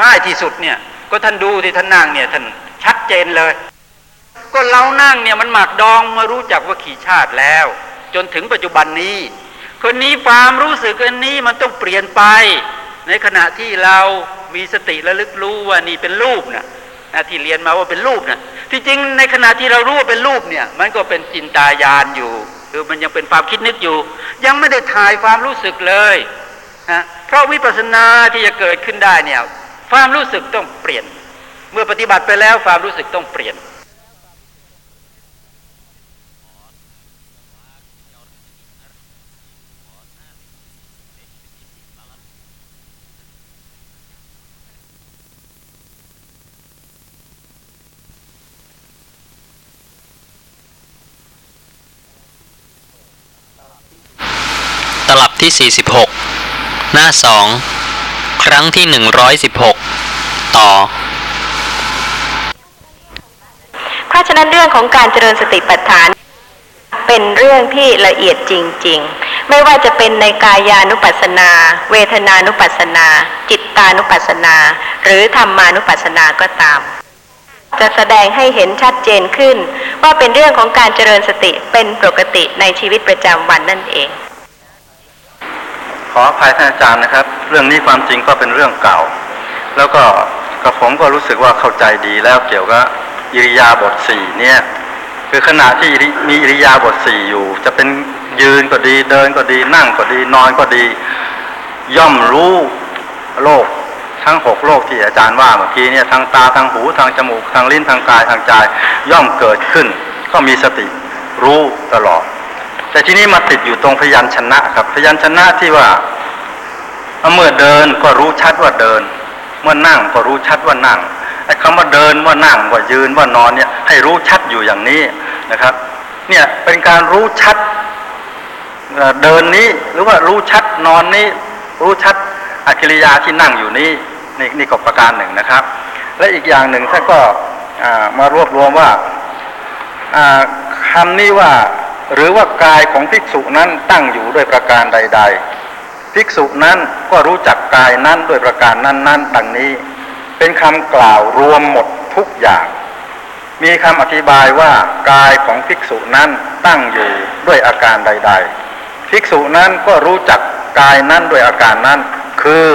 ง่ายที่สุดเนี่ย ก็ท่านดูที่ท่านนั่งเนี่ยท่านชัดเจนเลย ก็เรานั่งเนี่ยมันหมักดองมารู้จักว่าขี่ชาติแล้ว จนถึงปัจจุบันนี้ คนนี้ความรู้สึกอันนี้มันต้องเปลี่ยนไป ในขณะที่เรามีสติระลึกรู้ว่านี่เป็นรูปนะ นะที่เรียนมาว่าเป็นรูปนะที่จริงในขณะที่เรารู้ว่าเป็นรูปเนี่ย มันก็เป็นจินตายานอยู่คือมันยังเป็นความคิดนึกอยู่ ยังไม่ได้ถ่ายความรู้สึกเลยนะเพราะวิปัสสนาที่จะเกิดขึ้นได้เนี่ย ความรู้สึกต้องเปลี่ยน เมื่อปฏิบัติไปแล้วความรู้สึกต้องเปลี่ยน ลับที่ 46 หน้า 2 ครั้งที่ 116 ต่อ เพราะฉะนั้นเรื่องของการเจริญสติปัฏฐาน เป็นเรื่องที่ละเอียดจริง ๆ ไม่ว่าจะเป็นในกายานุปัสสนา เวทนานุปัสสนา จิตตานุปัสสนา หรือธรรมานุปัสสนาก็ตามจะแสดงให้เห็นชัดเจนขึ้น ว่าเป็นเรื่องของการเจริญสติเป็นปกติในชีวิตประจำวันนั่นเอง ขออภัยท่านอาจารย์นะครับ เรื่องนี้ความจริงก็เป็นเรื่องเก่า แล้วก็กระผมก็รู้สึกว่าเข้าใจดีแล้วเกี่ยวกับอิริยาบถสี่เนี่ยคือขณะที่มีอิริยาบถสี่อยู่ จะเป็นยืนก็ดีเดินก็ดีนั่งก็ดีนอนก็ดี ย่อมรู้โลกทั้งหกโลกที่อาจารย์ว่าเมื่อกี้เนี่ยทางตาทางหูทางจมูกทางลิ้นทางกายทางใจย่อมเกิดขึ้น ก็มีสติรู้ตลอด แต่ทีนี้มาติดอยู่ตรงพยัญชนะครับ พยัญชนะที่ว่าเมื่อเดินก็รู้ชัดว่าเดิน เมื่อนั่งก็รู้ชัดว่านั่งไอ้คำว่าเดินว่านั่งว่ายืนว่านอนเนี่ย ให้รู้ชัดอยู่อย่างนี้นะครับ เนี่ยเป็นการรู้ชัดเดินนี้หรือว่ารู้ชัดนอนนี้ รู้ชัดอากิริยาที่นั่งอยู่นี้นี่นี่ก็ประการหนึ่งนะครับ และอีกอย่างหนึ่งท่านก็มารวบรวมว่าอ่าคำนี้ว่า หรือว่ากายของภิกษุนั้นตั้งอยู่ด้วยประการใด ๆ ภิกษุนั้นก็รู้จักกายนั้นด้วยประการนั้นๆดังนี้ เป็นคำกล่าวรวมหมดทุกอย่าง มีคำอธิบายว่ากายของภิกษุนั้นตั้งอยู่ด้วยอาการใด ๆ ภิกษุนั้นก็รู้จักกายนั้นด้วยอาการนั้น คือ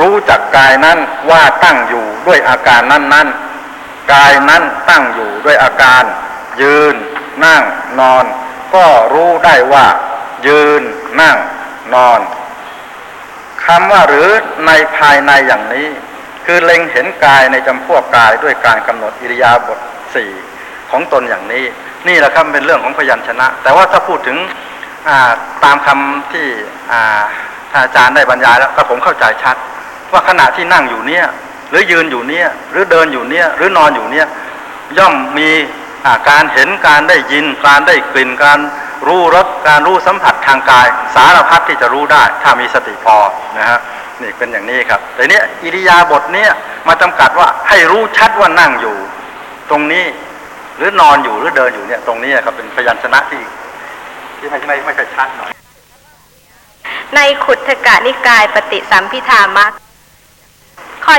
รู้จักกายนั้นว่าตั้งอยู่ด้วยอาการนั้นๆกายนั้นตั้งอยู่ด้วยอาการ ยืน นั่งนอน ก็รู้ได้ว่า ยืนนั่งนอนคำว่าหรือในภายในอย่างนี้ คือเล็งเห็นกายในจำพวกกายด้วยการกำหนดอิริยาบถสี่ของตนอย่างนี้ นี่แหละครับเป็นเรื่องของพยัญชนะ แต่ว่าถ้าพูดถึงาตามคำที่อาจารย์ได้บรรยายแล้วก็ผมเข้าใจชัด ว่าขณะที่นั่งอยู่เนี่ย หรือยืนอยู่เนี่ย หรือเดินอยู่เนี่ย หรือนอนอยู่เนี่ย ย่อมมี การเห็นการได้ยินการได้กลิ่นการรู้รสการรู้สัมผัสทางกาย สารพัดที่จะรู้ได้ถ้ามีสติพอนะฮะนี่เป็นอย่างนี้ครับแต่เนี้ยอิริยาบถเนี่ยมาจำกัดว่าให้รู้ชัดว่านั่งอยู่ ตรงนี้หรือนอนอยู่หรือเดินอยู่เนี่ย ตรงนี้ครับเป็นพยัญชนะที่ ที่ไม่ไม่ไม่ค่อยชัดหน่อยในขุทธกะนิกายปฏิสัมพิธามักข้อ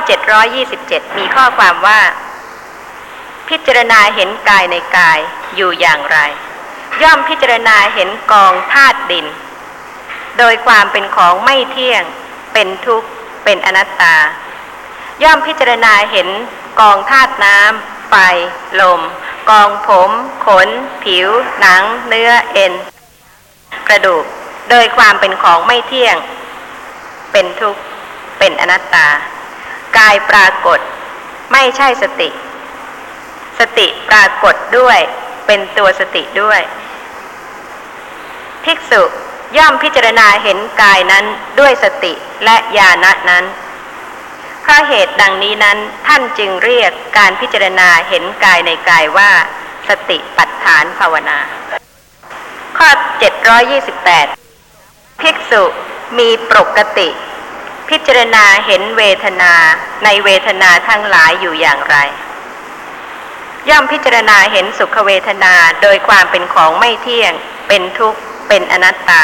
727 มีข้อความว่า พิจารณาเห็นกายในกายอยู่อย่างไร ย่อมพิจารณาเห็นกองธาตุดิน โดยความเป็นของไม่เที่ยง เป็นทุกข์ เป็นอนัตตา ย่อมพิจารณาเห็นกองธาตุน้ำไฟลม กองผม ขน ผิว หนัง เนื้อเอ็น กระดูก โดยความเป็นของไม่เที่ยง เป็นทุกข์ เป็นอนัตตา กายปรากฏ ไม่ใช่สติ สติปรากฏด้วย เป็นตัวสติด้วย ภิกษุย่อมพิจารณาเห็นกายนั้นด้วยสติและญาณนั้นเพราะเหตุดังนี้นั้นท่านจึงเรียกการพิจารณาเห็นกายในกายว่า สติปัฏฐานภาวนา ข้อ 728 ภิกษุมีปกติ พิจารณาเห็นเวทนาในเวทนาทั้งหลายอยู่อย่างไร ย่อมพิจารณาเห็นสุขเวทนาโดยความเป็นของไม่เที่ยง เป็นทุกข์ เป็นอนัตตา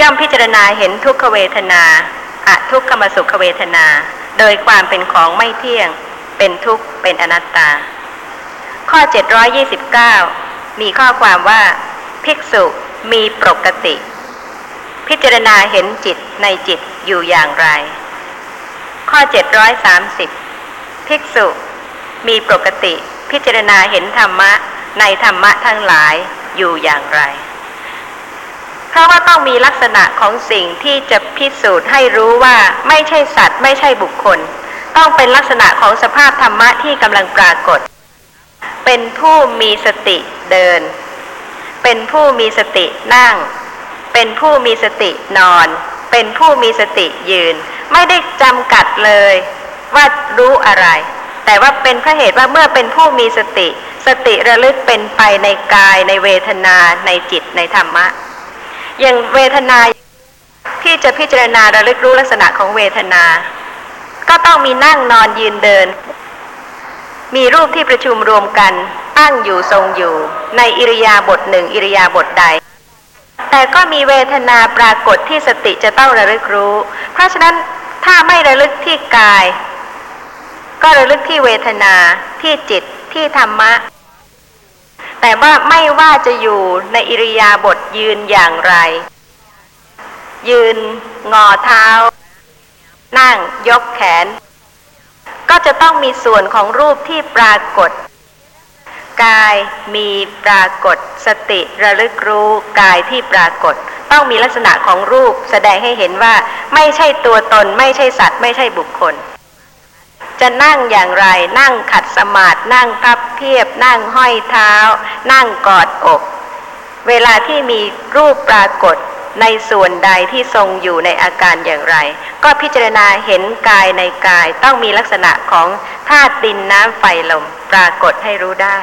ย่อมพิจารณาเห็นทุกขเวทนาอะทุกขมสุขเวทนา โดยความเป็นของไม่เที่ยง เป็นทุกข์ เป็นอนัตตา ข้อ 729 มีข้อความว่า ภิกษุมีปกติ พิจารณาเห็นจิตในจิตอยู่อย่างไร ข้อ 730 ภิกษุมีปกติ พิจารณาเห็นธรรมะในธรรมะทั้งหลายอยู่อย่างไร เพราะว่าต้องมีลักษณะของสิ่งที่จะพิสูจน์ให้รู้ว่าไม่ใช่สัตว์ ไม่ใช่บุคคล ต้องเป็นลักษณะของสภาพธรรมะที่กำลังปรากฏ เป็นผู้มีสติเดิน เป็นผู้มีสตินั่ง เป็นผู้มีสตินอน เป็นผู้มีสติยืน ไม่ได้จำกัดเลยว่ารู้อะไร แต่ว่าเป็นเพราะเหตุว่าเมื่อเป็นผู้มีสติ สติระลึกเป็นไปในกายในเวทนาในจิตในธรรมะ อย่างเวทนาที่จะพิจารณาระลึกรู้ลักษณะของเวทนา ก็ต้องมีนั่งนอนยืนเดิน มีรูปที่ประชุมรวมกัน ตั้งอยู่ทรงอยู่ ในอิริยาบถหนึ่งอิริยาบถใด แต่ก็มีเวทนาปรากฏที่สติจะต้องระลึกรู้ เพราะฉะนั้นถ้าไม่ระลึกที่กาย ก็ระลึกที่เวทนาที่จิตที่ธรรมะ แต่ว่าไม่ว่าจะอยู่ในอิริยาบถยืนอย่างไร ยืนงอเท้า นั่งยกแขน ก็จะต้องมีส่วนของรูปที่ปรากฏ กายมีปรากฏ สติระลึกรู้กายที่ปรากฏ ต้องมีลักษณะของรูปแสดงให้เห็นว่าไม่ใช่ตัวตน ไม่ใช่สัตว์ ไม่ใช่บุคคล จะนั่งอย่างไร นั่งขัดสมาธินั่งพับเพียบ นั่งห้อยเท้า นั่งกอดอก เวลาที่มีรูปปรากฏในส่วนใดที่ทรงอยู่ในอาการอย่างไร ก็พิจารณาเห็นกายในกายต้องมีลักษณะของธาตุดินน้ำไฟลมปรากฏให้รู้ได้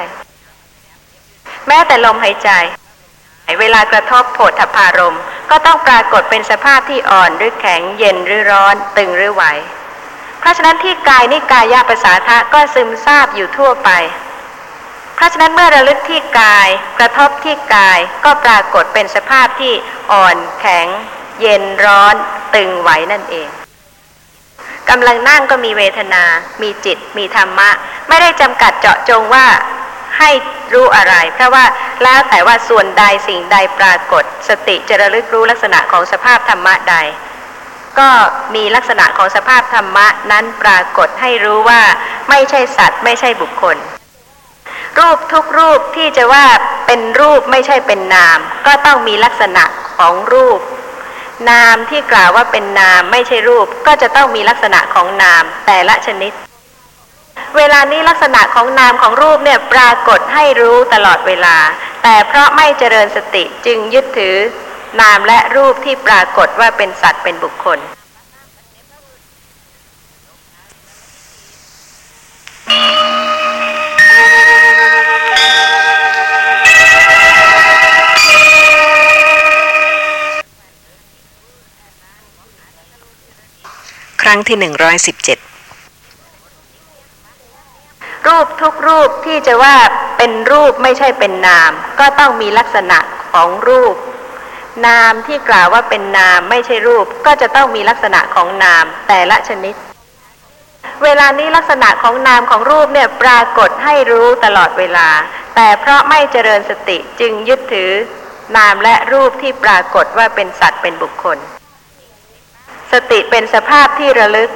แม้แต่ลมหายใจ เวลากระทบโผฏฐพารมก็ต้องปรากฏเป็นสภาพที่อ่อนหรือแข็งเย็นหรือร้อน ตึงหรือไหว เพราะฉะนั้นที่กายนี่กายภาษาทะก็ซึมซาบอยู่ทั่วไป เพราะฉะนั้นเมื่อระลึกที่กายกระทบที่กายก็ปรากฏเป็นสภาพที่อ่อนแข็ง เย็นร้อนตึงไหวนั่นเองกำลังนั่งก็มีเวทนา มีจิต มีธรรมะ ไม่ได้จำกัดเจาะจงว่าให้รู้อะไร เพราะว่าแล้วแต่ว่าส่วนใดสิ่งใดปรากฏ สติจะระลึกรู้ลักษณะของสภาพธรรมะใด ก็มีลักษณะของสภาพธรรมะนั้นปรากฏให้รู้ว่าไม่ใช่สัตว์ไม่ใช่บุคคล รูปทุกรูปที่จะว่าเป็นรูปไม่ใช่เป็นนาม ก็ต้องมีลักษณะของรูป นามที่กล่าวว่าเป็นนามไม่ใช่รูปก็จะต้องมีลักษณะของนามแต่ละชนิด เวลานี้ลักษณะของนามของรูปเนี่ยปรากฏให้รู้ตลอดเวลา แต่เพราะไม่เจริญสติจึงยึดถือ นามและรูปที่ปรากฏว่าเป็นสัตว์เป็นบุคคล ครั้งที่หนึ่งร้อยสิบเจ็ดรูปทุกรูปที่จะว่าเป็นรูปไม่ใช่เป็นนาม ก็ต้องมีลักษณะของรูป นามที่กล่าวว่าเป็นนามไม่ใช่รูปก็จะต้องมีลักษณะของนามแต่ละชนิด เวลานี้ลักษณะของนามของรูปเนี่ยปรากฏให้รู้ตลอดเวลา แต่เพราะไม่เจริญสติจึงยึดถือนามและรูปที่ปรากฏว่าเป็นสัตว์เป็นบุคคล สติเป็นสภาพที่ระลึก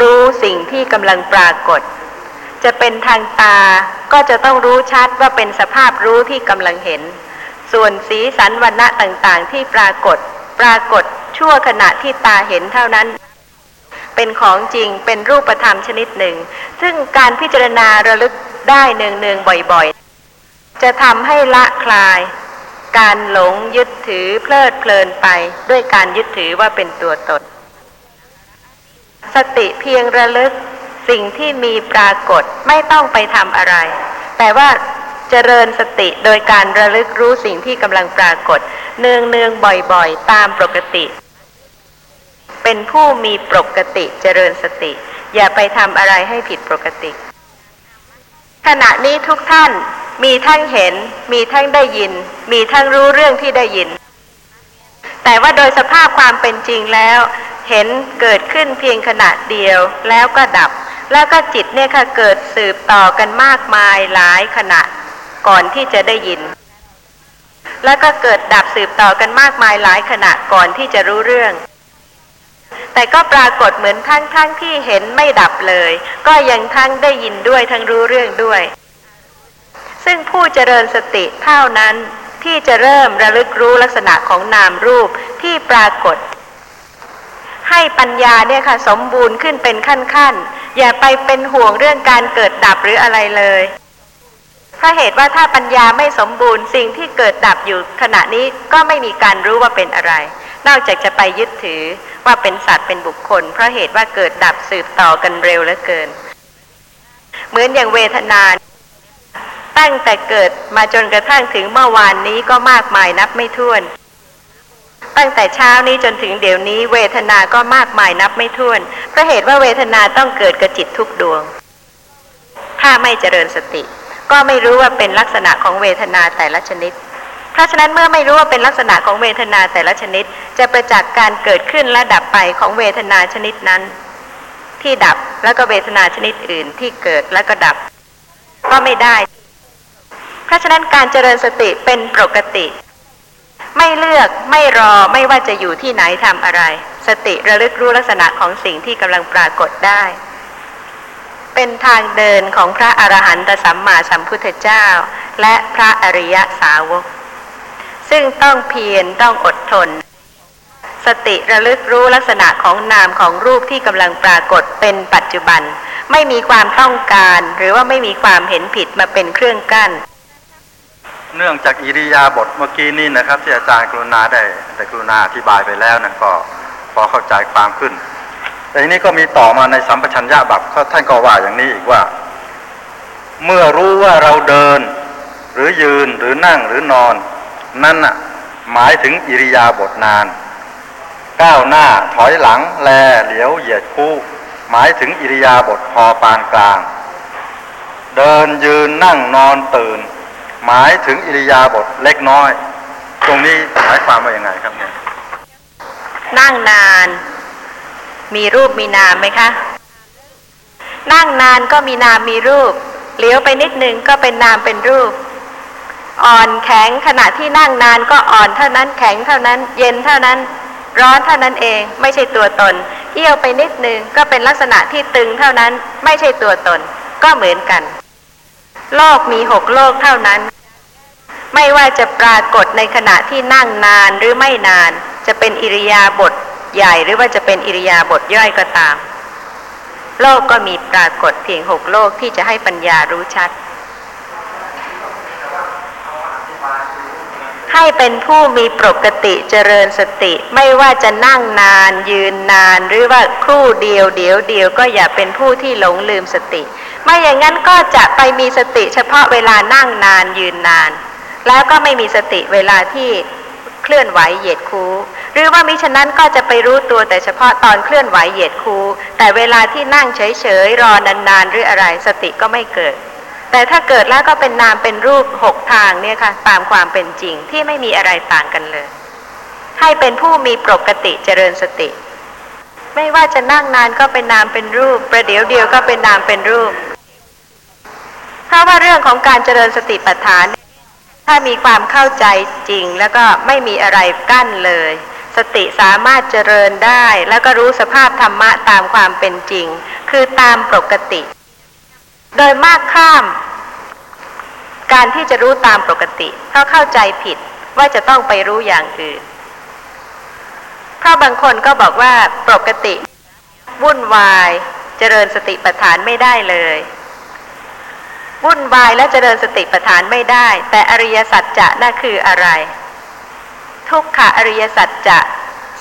รู้สิ่งที่กำลังปรากฏ จะเป็นทางตาก็จะต้องรู้ชัดว่าเป็นสภาพรู้ที่กำลังเห็น ส่วนสีสันวรรณะต่างๆ ที่ปรากฏ ปรากฏชั่วขณะที่ตาเห็นเท่านั้น เป็นของจริงเป็นรูปธรรมชนิดหนึ่ง ซึ่งการพิจารณาระลึกได้เนืองๆบ่อยๆ จะทำให้ละคลาย การหลงยึดถือเพลิดเพลินไปด้วยการยึดถือว่าเป็นตัวตน สติเพียงระลึกสิ่งที่มีปรากฏไม่ต้องไปทำอะไร แต่ว่า เจริญสติโดยการระลึกรู้สิ่งที่กำลังปรากฏ เนืองเนืองบ่อยๆ ตามปกติ เป็นผู้มีปกติเจริญสติ อย่าไปทำอะไรให้ผิดปกติ ขณะนี้ทุกท่านมีทั้งเห็น มีทั้งได้ยิน มีทั้งรู้เรื่องที่ได้ยิน แต่ว่าโดยสภาพความเป็นจริงแล้ว เห็นเกิดขึ้นเพียงขณะเดียวแล้วก็ดับ แล้วก็จิตเนี่ยค่ะเกิดสืบต่อกันมากมายหลายขณะ ก่อนที่จะได้ยิน แล้วก็เกิดดับสืบต่อกันมากมายหลายขณะก่อนที่จะรู้เรื่อง แต่ก็ปรากฏเหมือนทั้งทั้งที่เห็นไม่ดับเลย ก็ยังทั้งได้ยินด้วยทั้งรู้เรื่องด้วย ซึ่งผู้เจริญสติเท่านั้นที่จะเริ่มระลึกรู้ลักษณะของนามรูปที่ปรากฏ ให้ปัญญาเนี่ยค่ะสมบูรณ์ขึ้นเป็นขั้นๆ อย่าไปเป็นห่วงเรื่องการเกิดดับหรืออะไรเลย เพราะเหตุว่าถ้าปัญญาไม่สมบูรณ์สิ่งที่เกิดดับอยู่ขณะนี้ก็ไม่มีการรู้ว่าเป็นอะไร นอกจากจะไปยึดถือว่าเป็นสัตว์เป็นบุคคล เพราะเหตุว่าเกิดดับสืบต่อกันเร็วเหลือเกิน เหมือนอย่างเวทนาตั้งแต่เกิดมาจนกระทั่งถึงเมื่อวานนี้ก็มากมายนับไม่ถ้วน ตั้งแต่เช้านี้จนถึงเดี๋ยวนี้ เวทนาก็มากมายนับไม่ถ้วน เพราะเหตุว่าเวทนาต้องเกิดกับจิตทุกดวง ถ้าไม่เจริญสติ ก็ไม่รู้ว่าเป็นลักษณะของเวทนาแต่ละชนิด เพราะฉะนั้นเมื่อไม่รู้ว่าเป็นลักษณะของเวทนาแต่ละชนิด จะประจักษ์การเกิดขึ้นและดับไปของเวทนาชนิดนั้น ที่ดับแล้วก็เวทนาชนิดอื่นที่เกิดแล้วก็ดับ ก็ไม่ได้ เพราะฉะนั้นการเจริญสติเป็นปกติ ไม่เลือกไม่รอไม่ว่าจะอยู่ที่ไหนทำอะไร สติระลึกรู้ลักษณะของสิ่งที่กำลังปรากฏได้ เป็นทางเดินของพระอรหันตสัมมาสัมพุทธเจ้า และพระอริยสาวก ซึ่งต้องเพียรต้องอดทน สติระลึกรู้ลักษณะของนามของรูปที่กำลังปรากฏเป็นปัจจุบัน ไม่มีความต้องการ หรือว่าไม่มีความเห็นผิดมาเป็นเครื่องกั้น เนื่องจากอิริยาบถเมื่อกี้นี่นะครับ ที่อาจารย์กรุณาได้ได้กรุณาอธิบายไปแล้วนะก็พอเข้าใจความขึ้น แต่ทีนี้ก็มีต่อมาในสัมปชัญญะบัพเขาท่านก็ว่าอย่างนี้อีกว่า เมื่อรู้ว่าเราเดิน หรือยืนหรือนั่งหรือนอน นั่นน่ะหมายถึงอิริยาบถนาน ก้าวหน้าถอยหลัง แลเหลียวเหยียดคู่ หมายถึงอิริยาบถพอปานกลาง เดินยืนนั่งนอนตื่น หมายถึงอิริยาบถเล็กน้อย ตรงนี้หมายความว่าอยังไงครับเนี่ยนั่งนาน มีรูปมีนามไหมคะ นั่งนานก็มีนามมีรูปเลี้ยวไปนิดนึงก็เป็นนามเป็นรูป อ่อนแข็งขณะที่นั่งนานก็อ่อนเท่านั้นแข็งเท่านั้น เย็นเท่านั้น ร้อนเท่านั้นเองไม่ใช่ตัวตน เอี้ยวไปนิดนึงก็เป็นลักษณะที่ตึงเท่านั้น ไม่ใช่ตัวตน ก็เหมือนกัน โลกมีหกโลกเท่านั้น ไม่ว่าจะปรากฏในขณะที่นั่งนานหรือไม่นาน จะเป็นอิริยาบถ ใหญ่หรือว่าจะเป็นอิริยาบถย่อยก็ตาม โลกก็มีปรากฏเพียงหกโลกที่จะให้ปัญญารู้ชัด ให้เป็นผู้มีปกติเจริญสติ ไม่ว่าจะนั่งนานยืนนาน หรือว่าครู่เดียวเดียวเดียวก็อย่าเป็นผู้ที่หลงลืมสติ ไม่อย่างนั้นก็จะไปมีสติเฉพาะเวลานั่งนานยืนนาน แล้วก็ไม่มีสติเวลาที่ เคลื่อนไหวเหยียดคูหรือว่ามิฉะนั้นก็จะไปรู้ตัวแต่เฉพาะตอนเคลื่อนไหวเหยียดคูแต่เวลาที่นั่งเฉยๆรอนานๆหรืออะไรสติก็ไม่เกิด แต่ถ้าเกิดแล้วก็เป็นนามเป็นรูปหกทางเนี่ยค่ะตามความเป็นจริงที่ไม่มีอะไรต่างกันเลย ให้เป็นผู้มีปกติเจริญสติ ไม่ว่าจะนั่งนานก็เป็นนามเป็นรูป ประเดี๋ยวเดียวก็เป็นนามเป็นรูป เพราะว่าเรื่องของการเจริญสติปัฏฐาน ถ้ามีความเข้าใจจริงแล้วก็ไม่มีอะไรกั้นเลย สติสามารถเจริญได้ แล้วก็รู้สภาพธรรมะตามความเป็นจริง คือตามปกติ โดยมากข้าม การที่จะรู้ตามปกติเพราะเข้าใจผิดว่าจะต้องไปรู้อย่างอื่น เพราะบางคนก็บอกว่าปกติ วุ่นวาย เจริญสติปัฏฐานไม่ได้เลย วุ่นวายและเจริญสติปัฏฐานไม่ได้ แต่อริยสัจจะน่ะคืออะไร ทุกขะอริยสัจจะ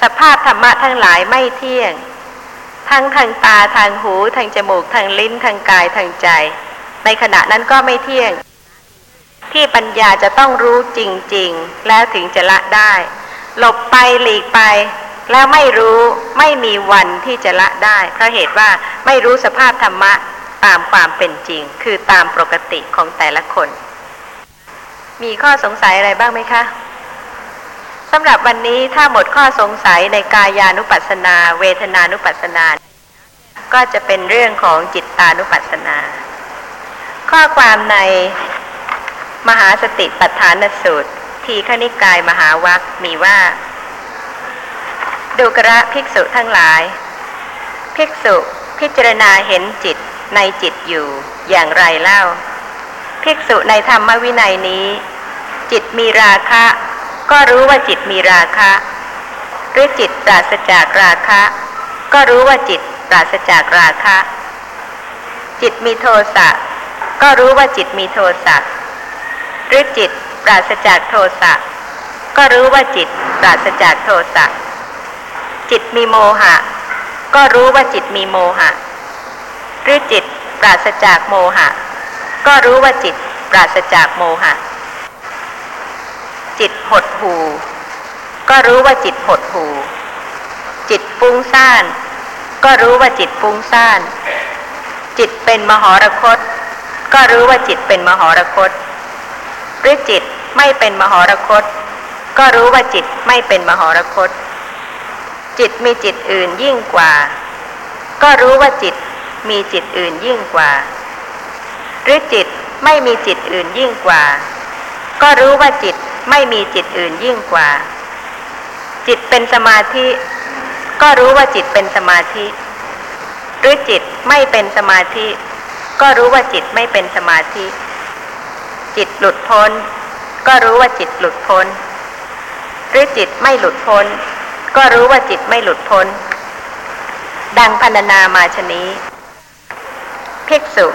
สภาพธรรมะทั้งหลายไม่เที่ยง ทั้งทางตาทางหูทางจมูกทางลิ้นทางกายทางใจ ในขณะนั้นก็ไม่เที่ยง ที่ปัญญาจะต้องรู้จริง ๆ แล้วถึงจะละได้ หลบไปหลีกไปแล้วไม่รู้ไม่มีวันที่จะละได้ เพราะเหตุว่าไม่รู้สภาพธรรมะ ตามความเป็นจริง คือตามปกติของแต่ละคน มีข้อสงสัยอะไรบ้างไหมคะสำหรับวันนี้ถ้าหมดข้อสงสัยในกายานุปัสสนา เวทนานุปัสสนา ก็จะเป็นเรื่องของจิตตานุปัสสนา ข้อความในมหาสติปัฏฐานสูตร ทีขณิกายมหาวัคมีว่าดูกระภิกษุทั้งหลาย ภิกษุพิจารณาเห็นจิต ในจิตอยู่อย่างไรเล่า ภิกษุในธรรมวินัยนี้ จิตมีราคะ ก็รู้ว่าจิตมีราคะ หรือจิตปราศจากราคะ ก็รู้ว่าจิตปราศจากราคะ จิตมีโทสะก็รู้ว่าจิตมีโทสะหรือจิตปราศจากโทสะก็รู้ว่าจิตปราศจากโทสะจิตมีโมหะ ก็รู้ว่าจิตมีโมหะ หรือจิตปราศจากโมหะ ก็รู้ว่าจิตปราศจากโมหะ จิตหดหูก็รู้ว่าจิตหดหูจิตฟุ้งซ่าน ก็รู้ว่าจิตฟุ้งซ่าน จิตเป็นมหรคต ก็รู้ว่าจิตเป็นมหรคต หรือจิตไม่เป็นมหรคต ก็รู้ว่าจิตไม่เป็นมหรคต จิตมีจิตอื่นยิ่งกว่า ก็รู้ว่าจิต มีจิตอื่นยิ่งกว่า หรือจิตไม่มีจิตอื่นยิ่งกว่า ก็รู้ว่าจิตไม่มีจิตอื่นยิ่งกว่า จิตเป็นสมาธิ ก็รู้ว่าจิตเป็นสมาธิ หรือจิตไม่เป็นสมาธิ ก็รู้ว่าจิตไม่เป็นสมาธิ จิตหลุดพ้น ก็รู้ว่าจิตหลุดพ้น หรือจิตไม่หลุดพ้น ก็รู้ว่าจิตไม่หลุดพ้น ดังพรรณนามาชนี้ ภิกษุ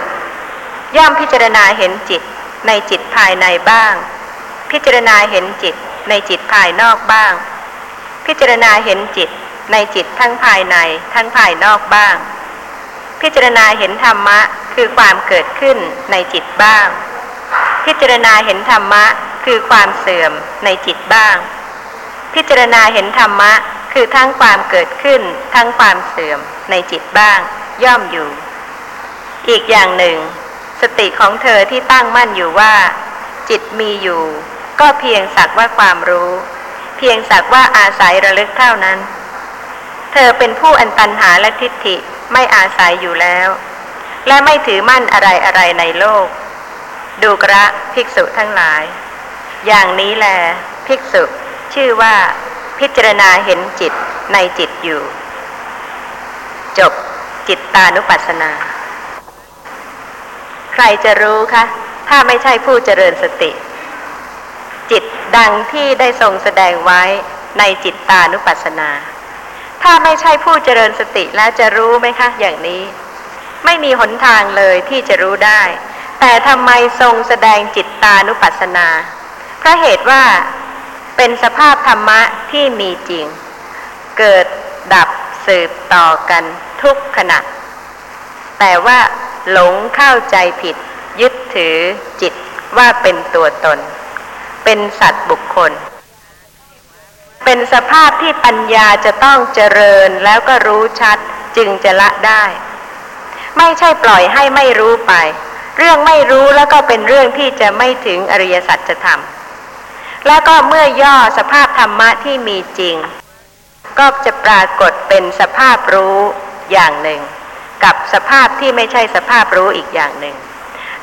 ย่อมพิจารณาเห็นจิตในจิตภายในบ้าง พิจารณาเห็นจิตในจิตภายนอกบ้าง พิจารณาเห็นจิตในจิตทั้งภายในทั้งภายนอกบ้าง พิจารณาเห็นธรรมะคือความเกิดขึ้นในจิตบ้าง พิจารณาเห็นธรรมะคือความเสื่อมในจิตบ้าง พิจารณาเห็นธรรมะคือทั้งความเกิดขึ้น ทั้งความเสื่อมในจิตบ้าง ย่อมอยู่ อีกอย่างหนึ่ง สติของเธอที่ตั้งมั่นอยู่ว่า จิตมีอยู่ ก็เพียงสักว่าความรู้ เพียงสักว่าอาศัยระลึกเท่านั้น เธอเป็นผู้อันตันหาและทิฏฐิไม่อาศัยอยู่แล้ว และไม่ถือมั่นอะไรอะไรในโลก ดูกระภิกษุทั้งหลาย อย่างนี้แล ภิกษุ ชื่อว่า พิจารณาเห็นจิตในจิตอยู่ จบจิตตานุปัสสนา รจะรู้คะถ้าไม่ใช่ผู้เจริญสติ จิตดังที่ได้ทรงแสดงไว้ในจิตตานุปัสสนา ถ้าไม่ใช่ผู้เจริญสติแล้วจะรู้ไหมคะ อย่างนี้ ไม่มีหนทางเลยที่จะรู้ได้ แต่ทำไมทรงแสดงจิตตานุปัสสนาเพราะเหตุว่าเป็นสภาพธรรมะที่มีจริง เกิดดับสืบต่อกันทุกขณะ แต่ว่า หลงเข้าใจผิด ยึดถือจิตว่าเป็นตัวตน เป็นสัตว์บุคคล เป็นสภาพที่ปัญญาจะต้องเจริญแล้วก็รู้ชัดจึงจะละได้ ไม่ใช่ปล่อยให้ไม่รู้ไป เรื่องไม่รู้แล้วก็เป็นเรื่องที่จะไม่ถึงอริยสัจธรรมแล้วก็เมื่อย่อสภาพธรรมะที่มีจริง ก็จะปรากฏเป็นสภาพรู้อย่างหนึ่ง กับสภาพที่ไม่ใช่สภาพรู้อีกอย่างหนึ่ง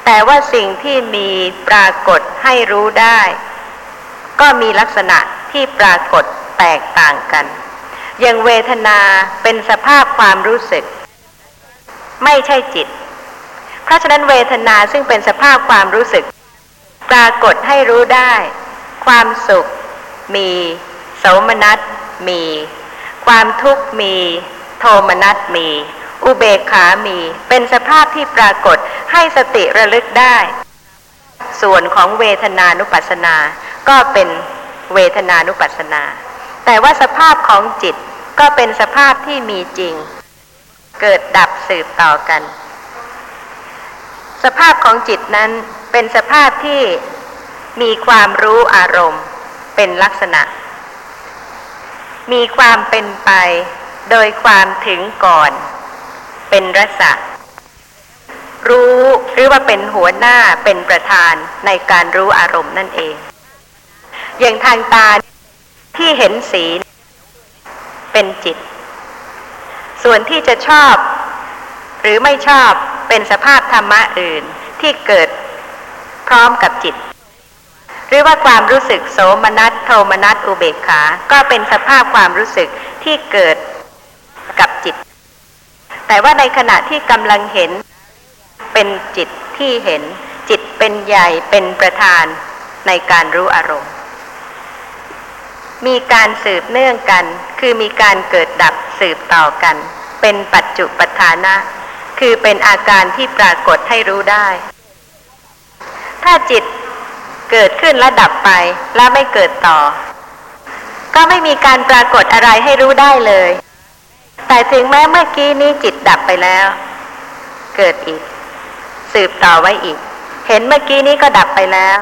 แต่ว่าสิ่งที่มีปรากฏให้รู้ได้ ก็มีลักษณะที่ปรากฏแตกต่างกัน อย่างเวทนาเป็นสภาพความรู้สึก ไม่ใช่จิต เพราะฉะนั้นเวทนาซึ่งเป็นสภาพความรู้สึก ปรากฏให้รู้ได้ ความสุขมีโสมนัสมี ความทุกข์มี โทมนัสมี อุเบกขามี เป็นสภาพที่ปรากฏให้สติระลึกได้ ส่วนของเวทนานุปัสสนา ก็เป็นเวทนานุปัสสนา แต่ว่าสภาพของจิตก็เป็นสภาพที่มีจริง เกิดดับสืบต่อกัน สภาพของจิตนั้นเป็นสภาพที่มีความรู้อารมณ์ เป็นลักษณะ มีความเป็นไป โดยความถึงก่อน เป็นรสะรู้หรือว่าเป็นหัวหน้าเป็นประธานในการรู้อารมณ์นั่นเอง อย่างทางตาที่เห็นสีเป็นจิต ส่วนที่จะชอบ หรือไม่ชอบเป็นสภาพธรรมะอื่นที่เกิดพร้อมกับจิต หรือว่าความรู้สึกโสมนัสโทมนัสอุเบกขา ก็เป็นสภาพความรู้สึกที่เกิด แต่ว่าในขณะที่กำลังเห็นเป็นจิตที่เห็น จิตเป็นใหญ่เป็นประธานในการรู้อารมณ์ มีการสืบเนื่องกัน คือมีการเกิดดับสืบต่อกัน เป็นปัจจุปทานะ คือเป็นอาการที่ปรากฏให้รู้ได้ ถ้าจิตเกิดขึ้นแล้วดับไปแล้วไม่เกิดต่อ ก็ไม่มีการปรากฏอะไรให้รู้ได้เลย แต่ถึงแม้เมื่อกี้นี้จิตดับไปแล้ว เกิดอีก สืบต่อไว้อีก เห็นเมื่อกี้นี้ก็ดับไปแล้ว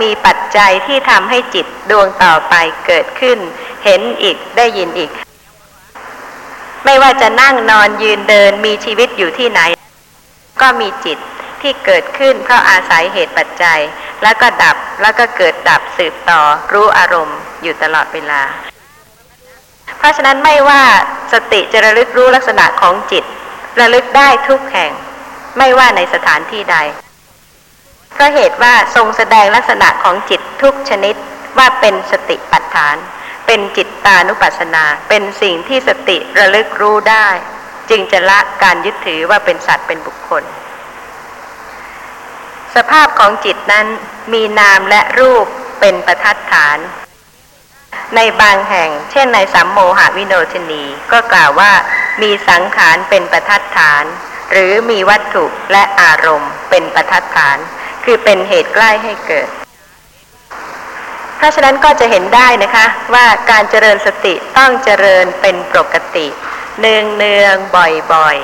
มีปัจจัยที่ทำให้จิตดวงต่อไปเกิดขึ้น เห็นอีกได้ยินอีก ไม่ว่าจะนั่งนอนยืนเดินมีชีวิตอยู่ที่ไหน ก็มีจิตที่เกิดขึ้นเพราะอาศัยเหตุปัจจัย แล้วก็ดับแล้วก็เกิดดับสืบต่อรู้อารมณ์อยู่ตลอดเวลา เพราะฉะนั้นไม่ว่าสติจะระลึกรู้ลักษณะของจิต ระลึกได้ทุกแห่ง ไม่ว่าในสถานที่ใดเพราะเหตุว่าทรงแสดงลักษณะของจิตทุกชนิดว่าเป็นสติปัฏฐาน เป็นจิตตานุปัสสนา เป็นสิ่งที่สติระลึกรู้ได้ จึงจะละการยึดถือว่าเป็นสัตว์เป็นบุคคล สภาพของจิตนั้นมีนามและรูปเป็นประทัดฐาน ในบางแห่ง เช่นในสัมโมหวิโนชนี ก็กล่าวว่ามีสังขารเป็นประทัดฐาน หรือมีวัตถุและอารมณ์เป็นประทัดฐาน คือเป็นเหตุใกล้ให้เกิด เพราะฉะนั้นก็จะเห็นได้นะคะว่าการเจริญสติต้องเจริญเป็นปกติเนืองเนืองๆบ่อย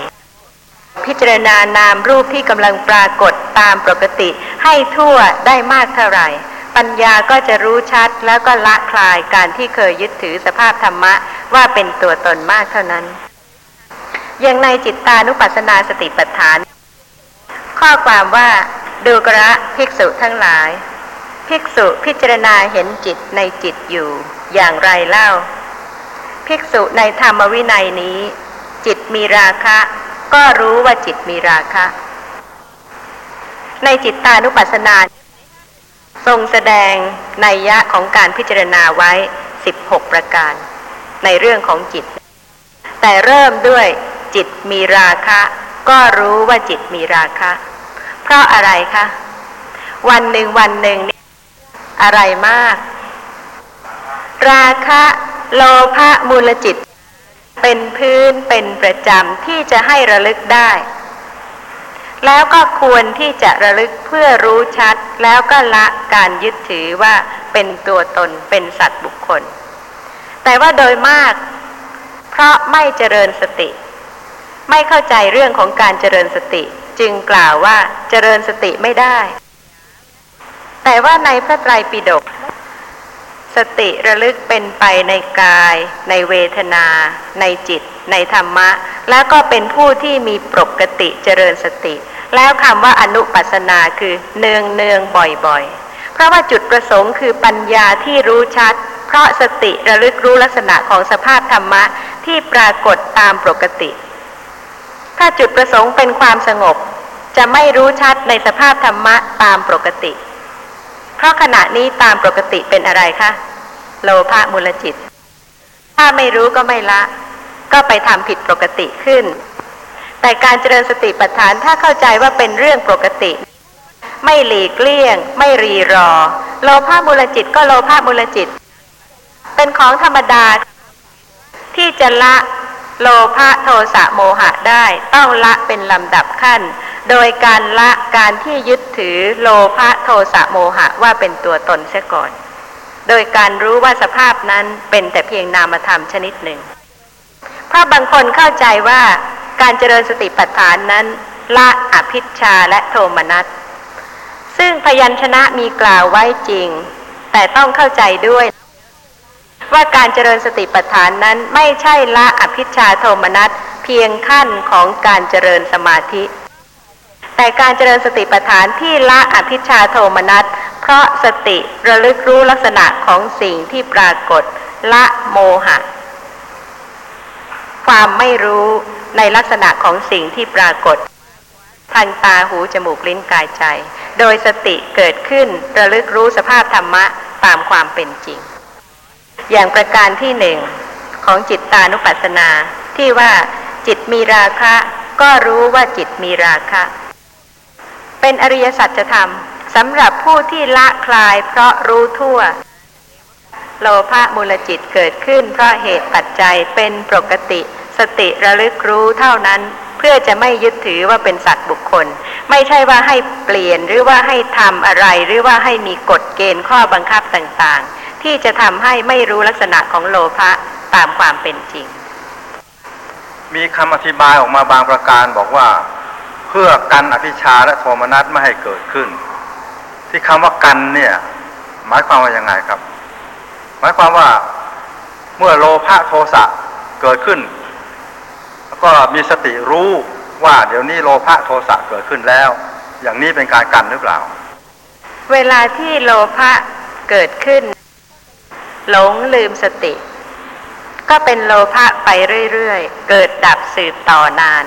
ๆ พิจารณานามรูปที่กำลังปรากฏตามปกติให้ทั่วได้มากเท่าไหร่ ปัญญาก็จะรู้ชัดแล้วก็ละคลายการที่เคยยึดถือสภาพธรรมะว่าเป็นตัวตนมากเท่านั้น อย่างในจิตตานุปัสสนาสติปัฏฐาน ข้อความว่าดูกระภิกษุทั้งหลาย ภิกษุพิจารณาเห็นจิตในจิตอยู่ อย่างไรเล่า ภิกษุในธรรมวินัยนี้ จิตมีราคะ ก็รู้ว่าจิตมีราคะ ในจิตตานุปัสสนา ทรงแสดงนัยยะของการพิจารณาไว้ 16 ประการ ในเรื่องของจิต แต่เริ่มด้วยจิตมีราคะ ก็รู้ว่าจิตมีราคะ เพราะอะไรคะ วันหนึ่งวันหนึ่งนี่อะไรมาก ราคะ โลภะมูลจิต เป็นพื้นเป็นประจำที่จะให้ระลึกได้ แล้วก็ควรที่จะระลึกเพื่อรู้ชัด แล้วก็ละการยึดถือว่าเป็นตัวตนเป็นสัตว์บุคคล แต่ว่าโดยมาก เพราะไม่เจริญสติ ไม่เข้าใจเรื่องของการเจริญสติ จึงกล่าวว่าเจริญสติไม่ได้ แต่ว่าในพระไตรปิฎก สติระลึกเป็นไปในกาย ในเวทนา ในจิต ในธรรมะ แล้วก็เป็นผู้ที่มีปกติเจริญสติ แล้วคำว่าอนุปัสนาคือเนืองเนืองบ่อยๆ เพราะว่าจุดประสงค์คือปัญญาที่รู้ชัด เพราะสติระลึกรู้ลักษณะของสภาพธรรมะที่ปรากฏตามปกติ ถ้าจุดประสงค์เป็นความสงบ จะไม่รู้ชัดในสภาพธรรมะตามปกติ ราะขณะนี้ตามปกติเป็นอะไรคะโลภะมูลจิต ถ้าไม่รู้ก็ไม่ละ ก็ไปทำผิดปกติขึ้น แต่การเจริญสติปัฏฐานถ้าเข้าใจว่าเป็นเรื่องปกติ ไม่หลีกเลี่ยง ไม่รีรอ โลภะมูลจิตก็โลภะมูลจิต เป็นของธรรมดา ที่จะละโลภะโทสะโมหะได้ ต้องละเป็นลำดับขั้น โดยการละการที่ยึดถือโลภะโทสะโมหะว่าเป็นตัวตนเสียก่อน โดยการรู้ว่าสภาพนั้นเป็นแต่เพียงนามธรรมชนิดหนึ่ง เพราะบางคนเข้าใจว่าการเจริญสติปัฏฐานนั้นละอภิชาและโทมนัส ซึ่งพยัญชนะมีกล่าวไว้จริง แต่ต้องเข้าใจด้วย ว่าการเจริญสติปัฏฐานนั้นไม่ใช่ละอภิชาโทมนัสเพียงขั้นของการเจริญสมาธิ แต่การเจริญสติปัฏฐานที่ละอภิชาโทมนัสเพราะสติระลึกรู้ลักษณะของสิ่งที่ปรากฏละโมหะ ความไม่รู้ในลักษณะของสิ่งที่ปรากฏทางตาหูจมูกลิ้นกายใจ โดยสติเกิดขึ้นระลึกรู้สภาพธรรมะตามความเป็นจริง อย่างประการที่หนึ่งของจิตตานุปัสสนาที่ว่าจิตมีราคะก็รู้ว่าจิตมีราคะ เป็นอริยสัจธรรมสำหรับผู้ที่ละคลายเพราะรู้ทั่ว โลภะมูลจิตเกิดขึ้น เพราะเหตุปัจจัยเป็นปกติ สติระลึกรู้เท่านั้น เพื่อจะไม่ยึดถือว่าเป็นสัตว์บุคคล ไม่ใช่ว่าให้เปลี่ยนหรือว่าให้ทำอะไร หรือว่าให้มีกฎเกณฑ์ข้อบังคับต่างๆ ที่จะทำให้ไม่รู้ลักษณะของโลภะตามความเป็นจริง มีคำอธิบายออกมาบางประการบอกว่า พื่อกันอภิชาและโทมนัสไม่ให้เกิดขึ้น ที่คำว่ากันเนี่ย หมายความว่ายังไงครับ หมายความว่าเมื่อโลภะโทสะเกิดขึ้น แล้วก็มีสติรู้ว่าเดี๋ยวนี้โลภะโทสะเกิดขึ้นแล้ว อย่างนี้เป็นการกันหรือเปล่า เวลาที่โลภะเกิดขึ้น หลงลืมสติ ก็เป็นโลภะไปเรื่อยๆ เกิดดับสืบต่อนาน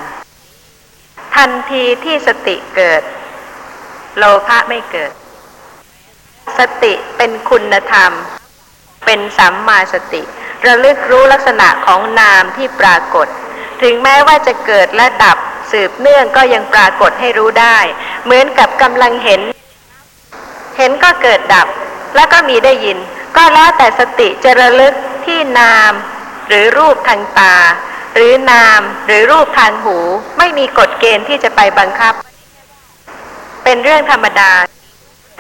ทันทีที่สติเกิด โลภะไม่เกิด สติเป็นคุณธรรม เป็นสัมมาสติ ระลึกรู้ลักษณะของนามที่ปรากฏ ถึงแม้ว่าจะเกิดและดับสืบเนื่องก็ยังปรากฏให้รู้ได้ เหมือนกับกำลังเห็น เห็นก็เกิดดับ แล้วก็มีได้ยิน ก็แล้วแต่สติจะระลึกที่นามหรือรูปทางตา หรือนามหรือรูปทางหู ไม่มีกฎเกณฑ์ที่จะไปบังคับ เป็นเรื่องธรรมดา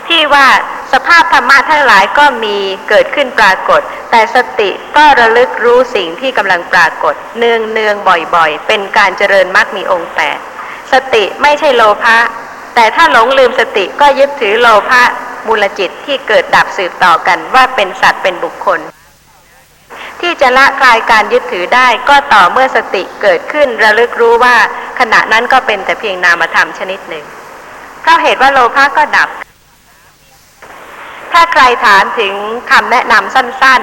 ที่ว่าสภาพธรรมะทั้งหลายก็มีเกิดขึ้นปรากฏ แต่สติก็ระลึกรู้สิ่งที่กำลังปรากฏ เนืองเนืองบ่อยๆ เป็นการเจริญมรรคมีองค์แปดสติไม่ใช่โลภะแต่ถ้าหลงลืมสติก็ยึดถือโลภะมูลจิตที่เกิดดับสืบต่อกันว่าเป็นสัตว์เป็นบุคคล ที่จะละคลายการยึดถือได้ก็ต่อเมื่อสติเกิดขึ้นระลึกรู้ว่าขณะนั้นก็เป็นแต่เพียงนามธรรมชนิดหนึ่งเพราะเหตุว่าโลภะก็ดับ ถ้าใครถามถึงคำแนะนำสั้น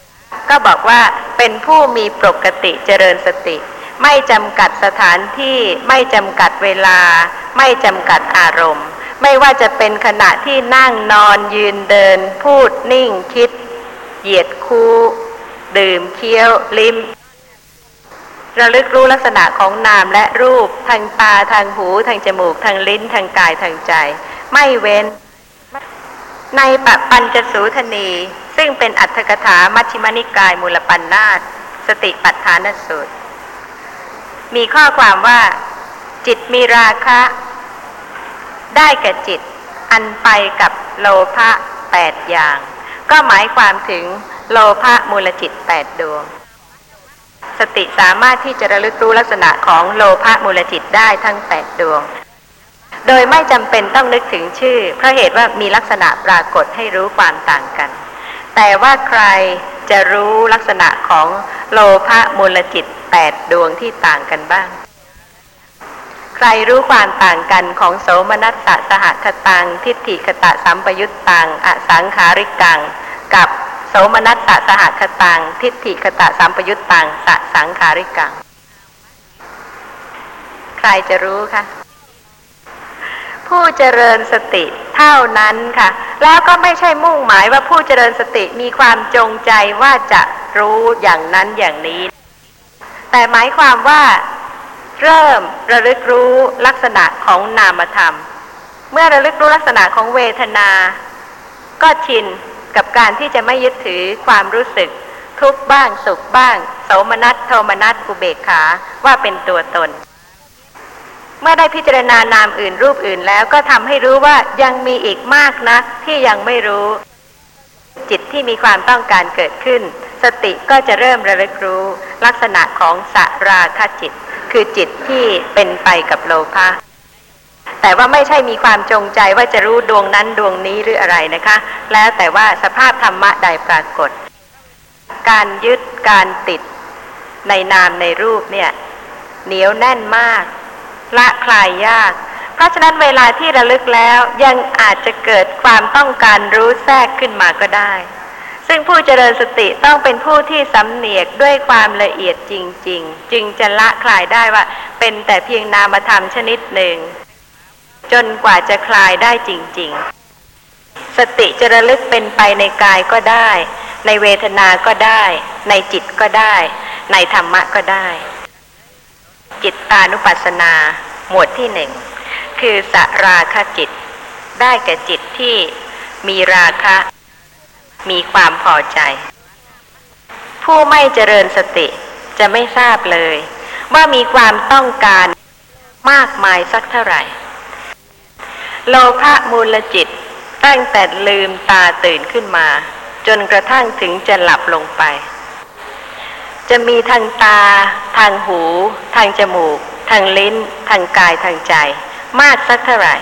ๆ ก็บอกว่าเป็นผู้มีปกติเจริญสติ ไม่จำกัดสถานที่ไม่จำกัดเวลา ไม่จำกัดอารมณ์ ไม่ว่าจะเป็นขณะที่นั่งนอนยืนเดิน พูดนิ่งคิด เหยียดคู ดื่มเคี้ยวลิ้มระลึกรู้ลักษณะของนามและรูปทางตาทางหูทางจมูกทางลิ้นทางกายทางใจ ไม่เว้น ในปปัญจสูทนี ซึ่งเป็นอัตถกถามัชฌิมนิกายมูลปัญนาตสติปัฏฐานสูตร มีข้อความว่า จิตมีราคะ ได้แก่จิต อันไปกับโลภะแปดอย่าง ก็หมายความถึง โลภะมูลจิตแปดดวง สติสามารถที่จะระลึกรู้ลักษณะของโลภะมูลจิตได้ทั้งแปดดวง โดยไม่จำเป็นต้องนึกถึงชื่อ เพราะเหตุว่ามีลักษณะปรากฏให้รู้ความต่างกัน แต่ว่าใครจะรู้ลักษณะของโลภะมูลจิตแปดดวงที่ต่างกันบ้าง ใครรู้ความต่างกันของโสมนัสสะสหคตัง ทิฏฐิคตะสัมปยุตตังอสังขาริกัง กับ มนัสสะสหคตัง ทิฏฐิคตะสัมปยุตตังสะสังขาริกัง ใครจะรู้คะผู้เจริญสติเท่านั้นค่ะ แล้วก็ไม่ใช่มุ่งหมายว่าผู้เจริญสติมีความจงใจว่าจะรู้อย่างนั้นอย่างนี้ แต่หมายความว่าเริ่มระลึกรู้ลักษณะของนามธรรม เมื่อระลึกรู้ลักษณะของเวทนา ก็ชิน กับการที่จะไม่ยึดถือความรู้สึก ทุกบ้างสุขบ้าง โสมนัสโทมนัสอุเบกขาว่าเป็นตัวตน เมื่อได้พิจารณานามอื่นรูปอื่นแล้วก็ทำให้รู้ว่ายังมีอีกมากนะที่ยังไม่รู้ จิตที่มีความต้องการเกิดขึ้น สติก็จะเริ่มระลึกรู้ ลักษณะของสราคจิต คือจิตที่เป็นไปกับโลภะ แต่ว่าไม่ใช่มีความจงใจว่าจะรู้ดวงนั้นดวงนี้หรืออะไรนะคะ แล้วแต่ว่าสภาพธรรมะใดปรากฏ การยึดการติดในนามในรูปเนี่ยเหนียวแน่นมาก ละคลายยาก เพราะฉะนั้นเวลาที่ระลึกแล้วยังอาจจะเกิดความต้องการรู้แทรกขึ้นมาก็ได้ ซึ่งผู้เจริญสติต้องเป็นผู้ที่สำเนียกด้วยความละเอียดจริง ๆ จึงจะละคลายได้ว่าเป็นแต่เพียงนามธรรมชนิดหนึ่ง จนกว่าจะคลายได้จริง ๆ สติจะระลึกเป็นไปในกายก็ได้ ในเวทนาก็ได้ ในจิตก็ได้ ในธรรมะก็ได้ จิตตานุปัสสนา หมวดที่หนึ่งคือสราคจิต ได้แก่จิตที่มีราคะ มีความพอใจ ผู้ไม่เจริญสติจะไม่ทราบเลย ว่ามีความต้องการมากมายสักเท่าไหร่ โลภะมูลจิต ตั้งแต่ลืมตาตื่นขึ้นมา จนกระทั่งถึงจะหลับลงไป จะมีทางตา ทางหู ทางจมูก ทางลิ้น ทางกายทางใจ มากสักเท่าไหร่